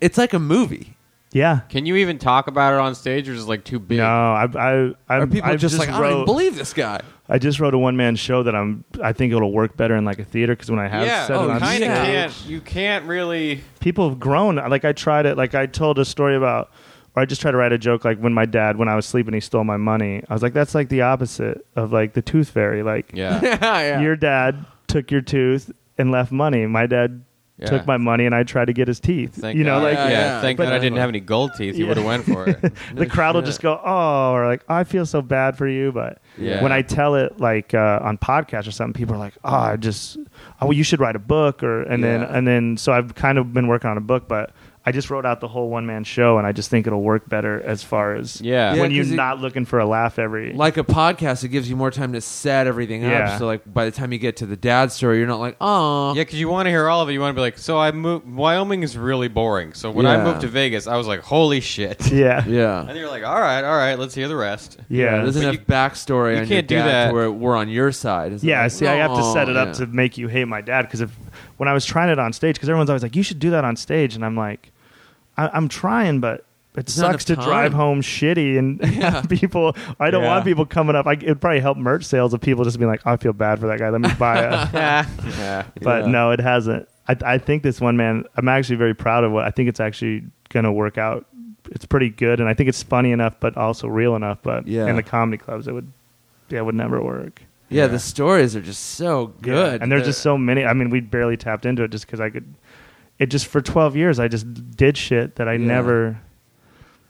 it's like a movie. Yeah Can you even talk about it on stage, or is it like too big? no I I I Are people I just, like, I don't even wrote believe this guy? I just wrote a one man show that I'm I think it'll work better in like a theater because when I have yeah, said oh, it on kind of yeah. can't. You can't really. people have grown. Like I tried it. Like I told a story about, or I just tried to write a joke. Like when my dad, when I was sleeping, he stole my money. I was like, that's like the opposite of like the tooth fairy. Like Yeah. yeah, yeah. your dad took your tooth and left money. My dad Yeah. took my money and I tried to get his teeth. Thank you know, God. like Yeah, yeah, yeah, thank but- God I didn't have any gold teeth. You Yeah. would have went for it. the crowd will just go, oh, or like, I feel so bad for you. But Yeah. when I tell it like uh, on podcast or something, people are like, oh, I just, oh, well, you should write a book, or and then and then so I've kind of been working on a book, but I just wrote out the whole one man show, and I just think it'll work better as far as Yeah. Yeah, when you're 'cause it- not looking for a laugh every like a podcast, it gives you more time to set everything Yeah. up. So like by the time you get to the dad story, you're not like, oh, Yeah, because you want to hear all of it. You want to be like, so I moved. Wyoming is really boring. So when I Yeah. moved to Vegas, I was like, holy shit. yeah. yeah. And you're like, all right, all right, let's hear the rest. Yeah. There's But enough you- backstory you on can't do dad that. to where we're on your side. It's Yeah, like, see, I have to "Oh, set it up yeah." to make you hate my dad because if when I was trying it on stage, because everyone's always like, "You should do that on stage," and I'm like, I, "I'm trying, but it There's sucks to enough drive home shitty and Yeah. people. I don't Yeah. want people coming up. I, it'd probably help merch sales of people just being like, "I feel bad for that guy. Let me buy it." yeah. yeah. but Yeah. no, it hasn't. I, I think this one man. I'm actually very proud of what I think it's actually going to work out. It's pretty good, and I think it's funny enough, but also real enough. But Yeah. in the comedy clubs, it would, yeah, it would never work. Yeah, Yeah. the stories are just so good, Yeah. And there's They're- just so many. I mean, we barely tapped into it just because I could. It just for 12 years, I just did shit that I Yeah. never,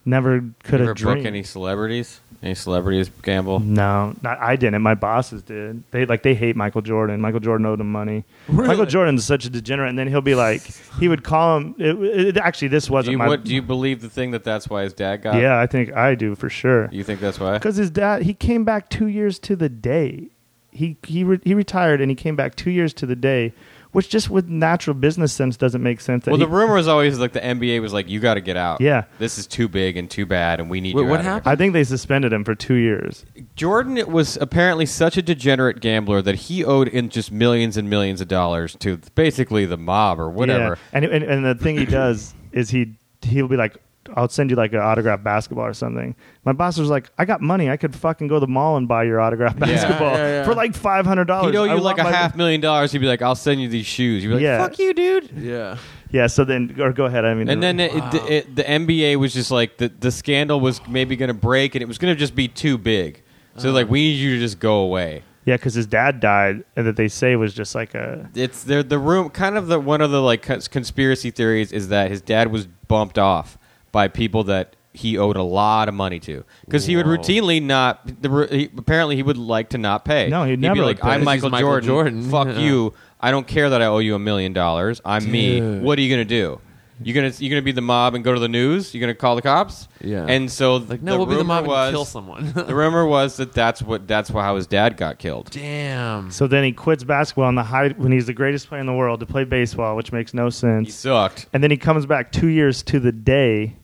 never could Ever have book dreamed. any celebrities? Any celebrities gamble? no, not, I didn't. My bosses did. They like they hate Michael Jordan. Michael Jordan owed him money. Really? Michael Jordan's such a degenerate, and then he'll be like, he would call him. It, it, actually, this Do wasn't you, my. what, do you believe the thing that that's why his dad got? yeah, I think I do for sure. You think that's why? Because his dad, he came back two years to the day. He he re, he retired and he came back two years to the day, which just with natural business sense doesn't make sense. That Well, he- the rumor is always like the NBA was like, you got to get out. Yeah. This is too big and too bad, and we need Wait, you what out of here." happened? I think they suspended him for two years. Jordan was apparently such a degenerate gambler that he owed in just millions and millions of dollars to basically the mob or whatever. Yeah. And, and and the thing he does is he he'll be like, I'll send you like an autographed basketball or something. My boss was like, I got money. I could fucking go to the mall and buy your autographed Yeah. basketball Yeah, yeah. for like five hundred dollars. He'd owe you like a half million dollars. He'd be like, "I'll send you these shoes." You'd be like, Yeah. "Fuck you, dude." Yeah. Yeah. So then, or go ahead. I mean, And then it, Wow. it, it, the NBA was just like the the scandal was maybe going to break, and it was going to just be too big. So like, uh-huh. we need you to just go away. yeah, because his dad died, and that they say was just like a It's the the room. Kind of the one of the like cons- conspiracy theories is that his dad was bumped off by people that he owed a lot of money to because he would Whoa. routinely not. The, he, apparently, he would like to not pay. No, he'd he'd never be like like, pay. "I'm He's Michael, Michael Jordan. Jordan. Fuck Yeah. you. I don't care that I owe you a million dollars. I'm me. Dude. What are you gonna do? You gonna you gonna be the mob and go to the news? You gonna call the cops? Yeah. And so Like, no, the we'll be the rumor mob was, and kill someone. the rumor was that that's what that's how his dad got killed. Damn. So then he quits basketball on the high when he's the greatest player in the world to play baseball, which makes no sense. He sense. sucked. And then he comes back two years to the day,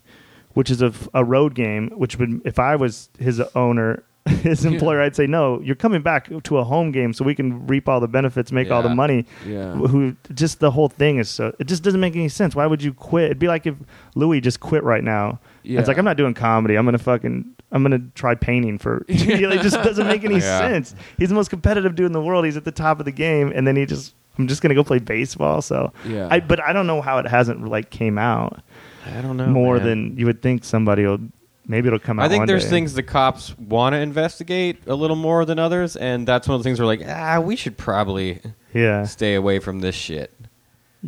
which is a, a road game. Which would, if I was his owner, his employer, I'd say no. You're coming back to a home game so we can reap all the benefits, make all the Yeah. money. Yeah. Who just the whole thing is so it just doesn't make any sense. Why would you quit? It'd be like if Louis just quit right now. Yeah. It's like I'm not doing comedy. I'm gonna fucking I'm gonna try painting for. it just doesn't make any Yeah. sense. He's the most competitive dude in the world. He's at the top of the game, and then he just I'm just gonna go play baseball. So Yeah. I but I don't know how it hasn't like came out I don't know. more man. than you would think. Somebody will maybe it'll come out. I think one there's day. things the cops want to investigate a little more than others, and that's one of the things we're like, ah, we should probably Yeah, stay away from this shit.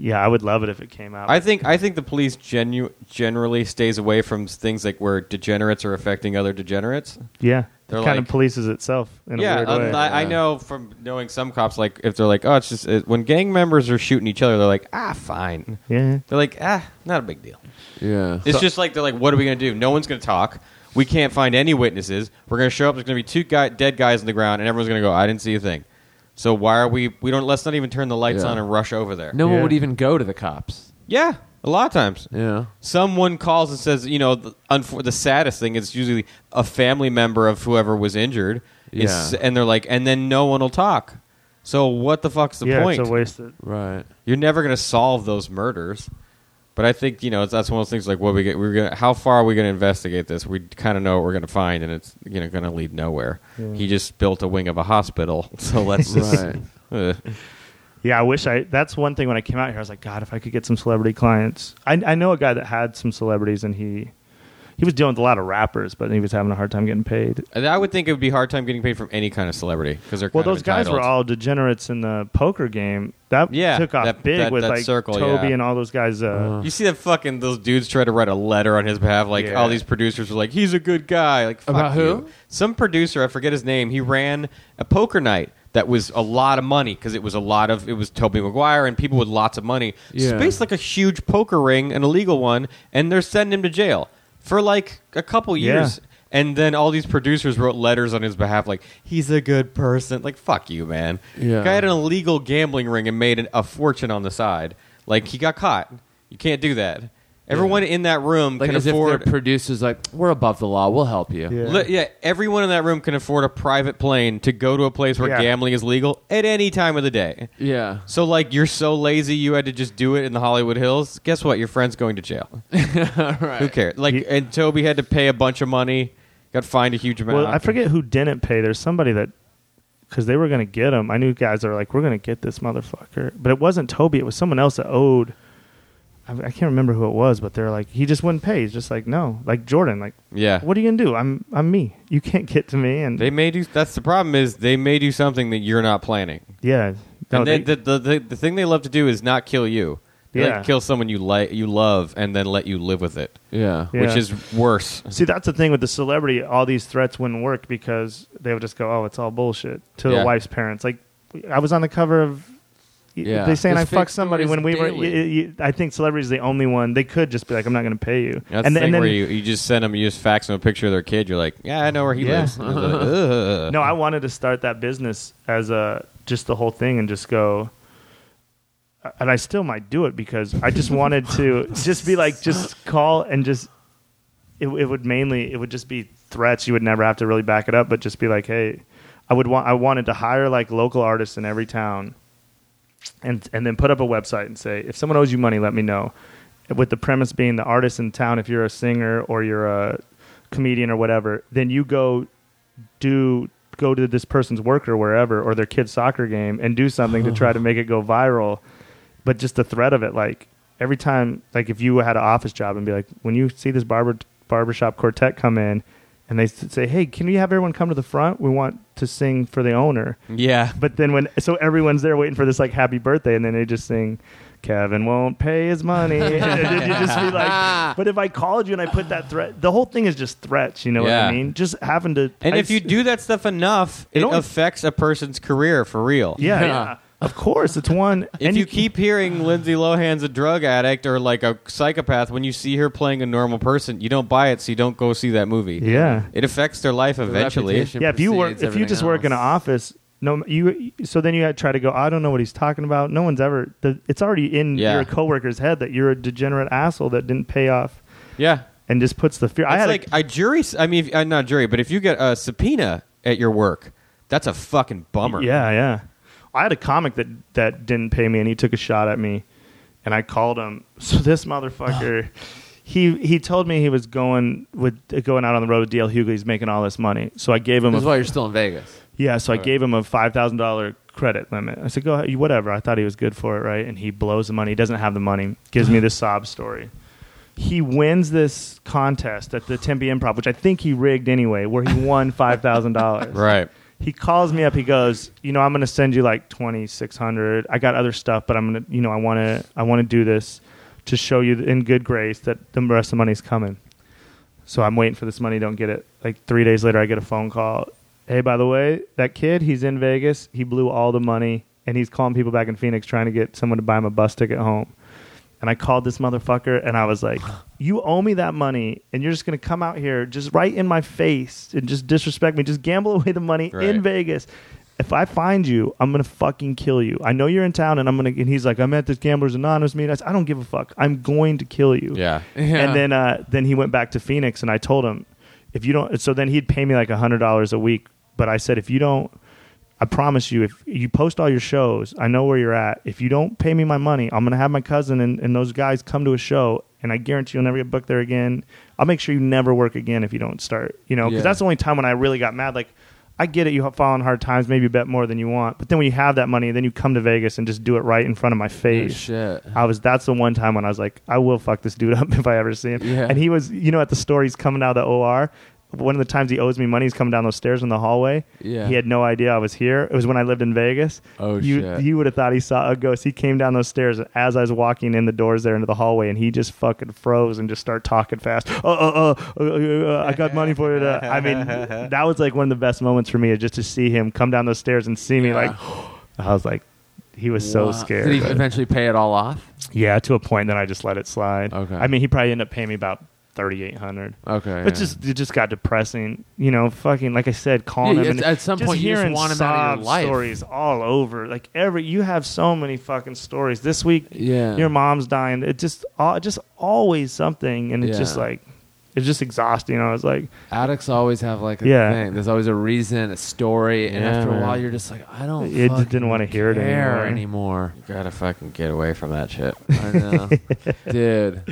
Yeah. I would love it if it came out. I think I think the police genu- generally stays away from things like where degenerates are affecting other degenerates. yeah, They're it kind like- of polices itself in yeah, a weird way. I, I know from knowing some cops, like if they're like, oh, it's just it, when gang members are shooting each other, they're like, ah, fine. yeah, They're like, ah, not a big deal. Yeah. It's just like they're like, what are we gonna do? No one's gonna talk. We can't find any witnesses. We're gonna show up. There's gonna be two guy, dead guys on the ground, and everyone's gonna go, I didn't see a thing. So why are we? We don't. Let's not even turn the lights Yeah. on and rush over there. No one Yeah. would even go to the cops. Yeah, a lot of times. Yeah. Someone calls and says, you know, the, unfor- the saddest thing is usually a family member of whoever was injured, is, Yeah. and they're like, and then no one will talk. So what the fuck's the yeah. point? It's a waste. Of, Right. You're never going to solve those murders. But I think you know that's one of those things like what we get. We're gonna how far are we going to investigate this? We kind of know what we're going to find, and it's you know going to lead nowhere. Yeah. He just built a wing of a hospital, so let's just. Uh, Yeah, I wish I. That's one thing when I came out here, I was like, God, if I could get some celebrity clients. I I know a guy that had some celebrities, and he, he was dealing with a lot of rappers, but he was having a hard time getting paid. And I would think it would be a hard time getting paid from any kind of celebrity because they're Well, kind of those guys were all degenerates in the poker game. That Yeah, took off that- big that- with that like circle, Tobey yeah. and all those guys. Uh, You see that fucking those dudes try to write a letter on his behalf. Like Yeah. all these producers were like, "He's a good guy." Like fuck About who? Some producer, I forget his name. He ran a poker night that was a lot of money because it was a lot of it was Tobey Maguire and people with lots of money. Yeah. Space like a huge poker ring, an illegal one, and they're sending him to jail for like a couple Yeah. years. And then all these producers wrote letters on his behalf, like he's a good person. Like fuck you, man. Yeah. Guy had an illegal gambling ring and made an, a fortune on the side. Like he got caught. You can't do that. Everyone in that room Like can as if afford. their producers like, we're above the law. We'll help you. Yeah. Li- yeah, everyone in that room can afford a private plane to go to a place where Yeah. gambling is legal at any time of the day. Yeah. So, like, you're so lazy you had to just do it in the Hollywood Hills. Guess what? Your friend's going to jail. right. Who cares? Like, He- and Tobey had to pay a bunch of money, got fined a huge amount. well, I forget who didn't pay. There's somebody that because they were going to get him. I knew guys that were like, "We're going to get this motherfucker," but it wasn't Tobey. It was someone else that owed. I, I can't remember who it was, but they're like, he just wouldn't pay. He's just like, no, like Jordan, like, Yeah. what are you gonna do? I'm I'm me. You can't get to me, and They may do. That's the problem. Is they may do something that you're not planning. yeah, no, and then they- the, the, the the thing they love to do is not kill you. They like Yeah. to kill someone you like, you love, and then let you live with it, Yeah. Yeah. which is worse. See, that's the thing with the celebrity. All these threats wouldn't work because they would just go, "Oh, it's all bullshit." To Yeah. the wife's parents, like I was on the cover of. Yeah. They saying I fake fucked somebody when we were. daily. y- y- I think celebrities are the only one. They could just be like, "I'm not going to pay you." That's and the thing where you, you just send them, you just fax them a picture of their kid. You're like, yeah, I know where he Yeah. lives. And like, "Ugh." no, I wanted to start that business as a just the whole thing and just go. And I still might do it because I just wanted to just be like, just call and just. It, it would mainly it would just be threats. You would never have to really back it up, but just be like, hey, I would want I wanted to hire like local artists in every town, and and then put up a website and say if someone owes you money, let me know. With the premise being the artist in town, if you're a singer or you're a comedian or whatever, then you go do go to this person's work or wherever or their kid's soccer game and do something to try to make it go viral. But just the threat of it, like every time, like if you had an office job and be like, when you see this barber barbershop quartet come in, and they say, "Hey, can you have everyone come to the front? We want to sing for the owner." yeah. But then when so everyone's there waiting for this like happy birthday, and then they just sing, "Kevin won't pay his money," and you just be like, "But if I called you and I put that threat, the whole thing is just threats." You know what I mean? Just having to. And I if you do that stuff enough, it, It affects a person's career for real. yeah, Yeah. yeah, of course, it's one. If and you keep hearing Lindsay Lohan's a drug addict or like a psychopath, when you see her playing a normal person, you don't buy it, so you don't go see that movie. yeah, It affects their life eventually. reputation yeah. If you work, if you just everything work in an office. No, you. So then you had to try to go. I don't know what he's talking about. No one's ever. The, it's already in Yeah. your coworker's head that you're a degenerate asshole that didn't pay off Yeah. and just puts the fear. I It's had a- like a jury. I mean, if, uh, not jury, but if you get a subpoena at your work, that's a fucking bummer. Yeah, yeah. I had a comic that that didn't pay me, and he took a shot at me, and I called him. So this motherfucker, he he told me he was going with uh, going out on the road with DL Hughley. He's making all this money. So I gave him a is why you're still in Vegas. yeah. So I gave him a five thousand dollar credit limit. I said, go ahead, whatever. I thought he was good for it, right? And he blows the money. He doesn't have the money. Gives me this sob story. He wins this contest at the Tempe Improv, which I think he rigged anyway, where he won five thousand dollars Right. He calls me up. He goes, you know, I'm going to send you like twenty six hundred. I got other stuff, but I'm going to, you know, I want to, I want to do this to show you in good grace that the rest of the money's coming. So I'm waiting for this money. Don't get it. Like three days later, I get a phone call. Hey, by the way, that kid, he's in Vegas. He blew all the money, and he's calling people back in Phoenix trying to get someone to buy him a bus ticket home. And I called this motherfucker, and I was like, "You owe me that money, and you're just gonna come out here, just right in my face, and just disrespect me, just gamble away the money Right. in Vegas. If I find you, I'm gonna fucking kill you. I know you're in town, and I'm gonna." And he's like, "I'm at this Gamblers Anonymous meeting." I said, "I don't give a fuck. I'm going to kill you." Yeah. Yeah. And then uh, then he went back to Phoenix, and I told him, if you don't, so then he'd pay me like a hundred dollars a week. But I said, if you don't, I promise you, if you post all your shows, I know where you're at. If you don't pay me my money, I'm gonna have my cousin and, and those guys come to a show, and I guarantee you'll never get booked there again. I'll make sure you never work again if you don't start. You know, because Yeah. that's the only time when I really got mad. Like I get it. You fall in hard times, maybe you bet more than you want, but then when you have that money, then you come to Vegas and just do it right in front of my Oh, face. shit. I was. That's the one time when I was like, I will fuck this dude up if I ever see him. Yeah. And he was, you know, at the store, he's coming out of the OR. One of the times he owes me money, he's coming down those stairs in the hallway. Yeah. He had no idea I was here. It was when I lived in Vegas. Oh, you, shit. You would have thought he saw a ghost. He came down those stairs as I was walking in the doors there into the hallway, and he just fucking froze and just started talking fast. Oh, oh, oh, uh, uh, uh, I got money for you. To, I mean, that was like one of the best moments for me, just to see him come down those stairs and see me. Yeah. Like, I was like, he was so scared. Did he eventually pay it all off? yeah, to a point. Then I just let it slide. Okay. I mean, he probably ended up paying me about thirty eight hundred. Okay. But just it just got depressing. You know, fucking like I said, calling Yeah, him. and at some just point you just hearing want him out of your life. Stories all over. Like every you have so many fucking stories. This week, Yeah. your mom's dying. It just all just always something, and it's just like it's just exhausting. I was like, Addicts always have like a Yeah. thing. There's always a reason, a story, and Yeah, after a while, you're just like, I don't. It just didn't wanna hear it anymore. anymore. You gotta fucking get away from that shit. I know, dude.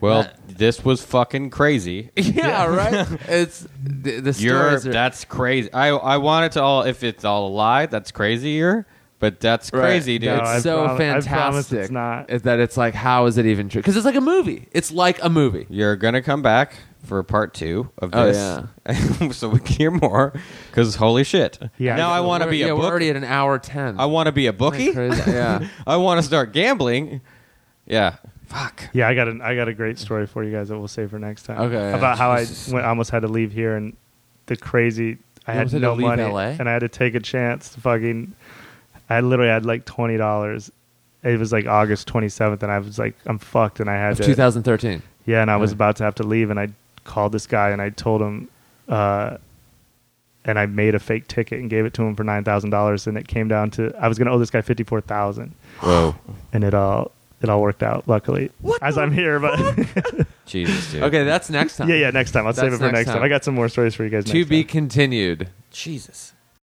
Well, That- this was fucking crazy. Yeah, right. It's the, the You're stories are that's crazy. I I want it to all if it's all a lie, that's crazier. But that's Right. crazy, dude. No, It's I so prom- I promise fantastic. it's not. is that it's like, how is it even true? Because it's like a movie. It's like a movie. You're gonna come back for part two of Oh, this, so we can hear more. Because holy shit! Yeah, now I want to We're- be yeah, a We're book. already at an hour ten. I want to be a bookie. Crazy. Yeah. I want to start gambling. Yeah. Fuck. yeah, I got a I got a great story for you guys that we'll save for next time. Okay, yeah. about how I went, almost had to leave here and the crazy. I had had no leave money LA? and I had to take a chance. To fucking, I literally had like twenty dollars. It was like August twenty seventh, and I was like, I'm fucked, and I had Of to. 2013. Yeah, and I was Yeah. about to have to leave, and I called this guy and I told him, uh, and I made a fake ticket and gave it to him for nine thousand dollars, and it came down to I was going to owe this guy fifty four thousand, Whoa. and it all it all worked out luckily as I'm here. But Jesus, dude. Okay, that's next time. yeah, yeah, next time I'll save it for next next time. time. I got some more stories for you guys. To next be time. continued. Jesus.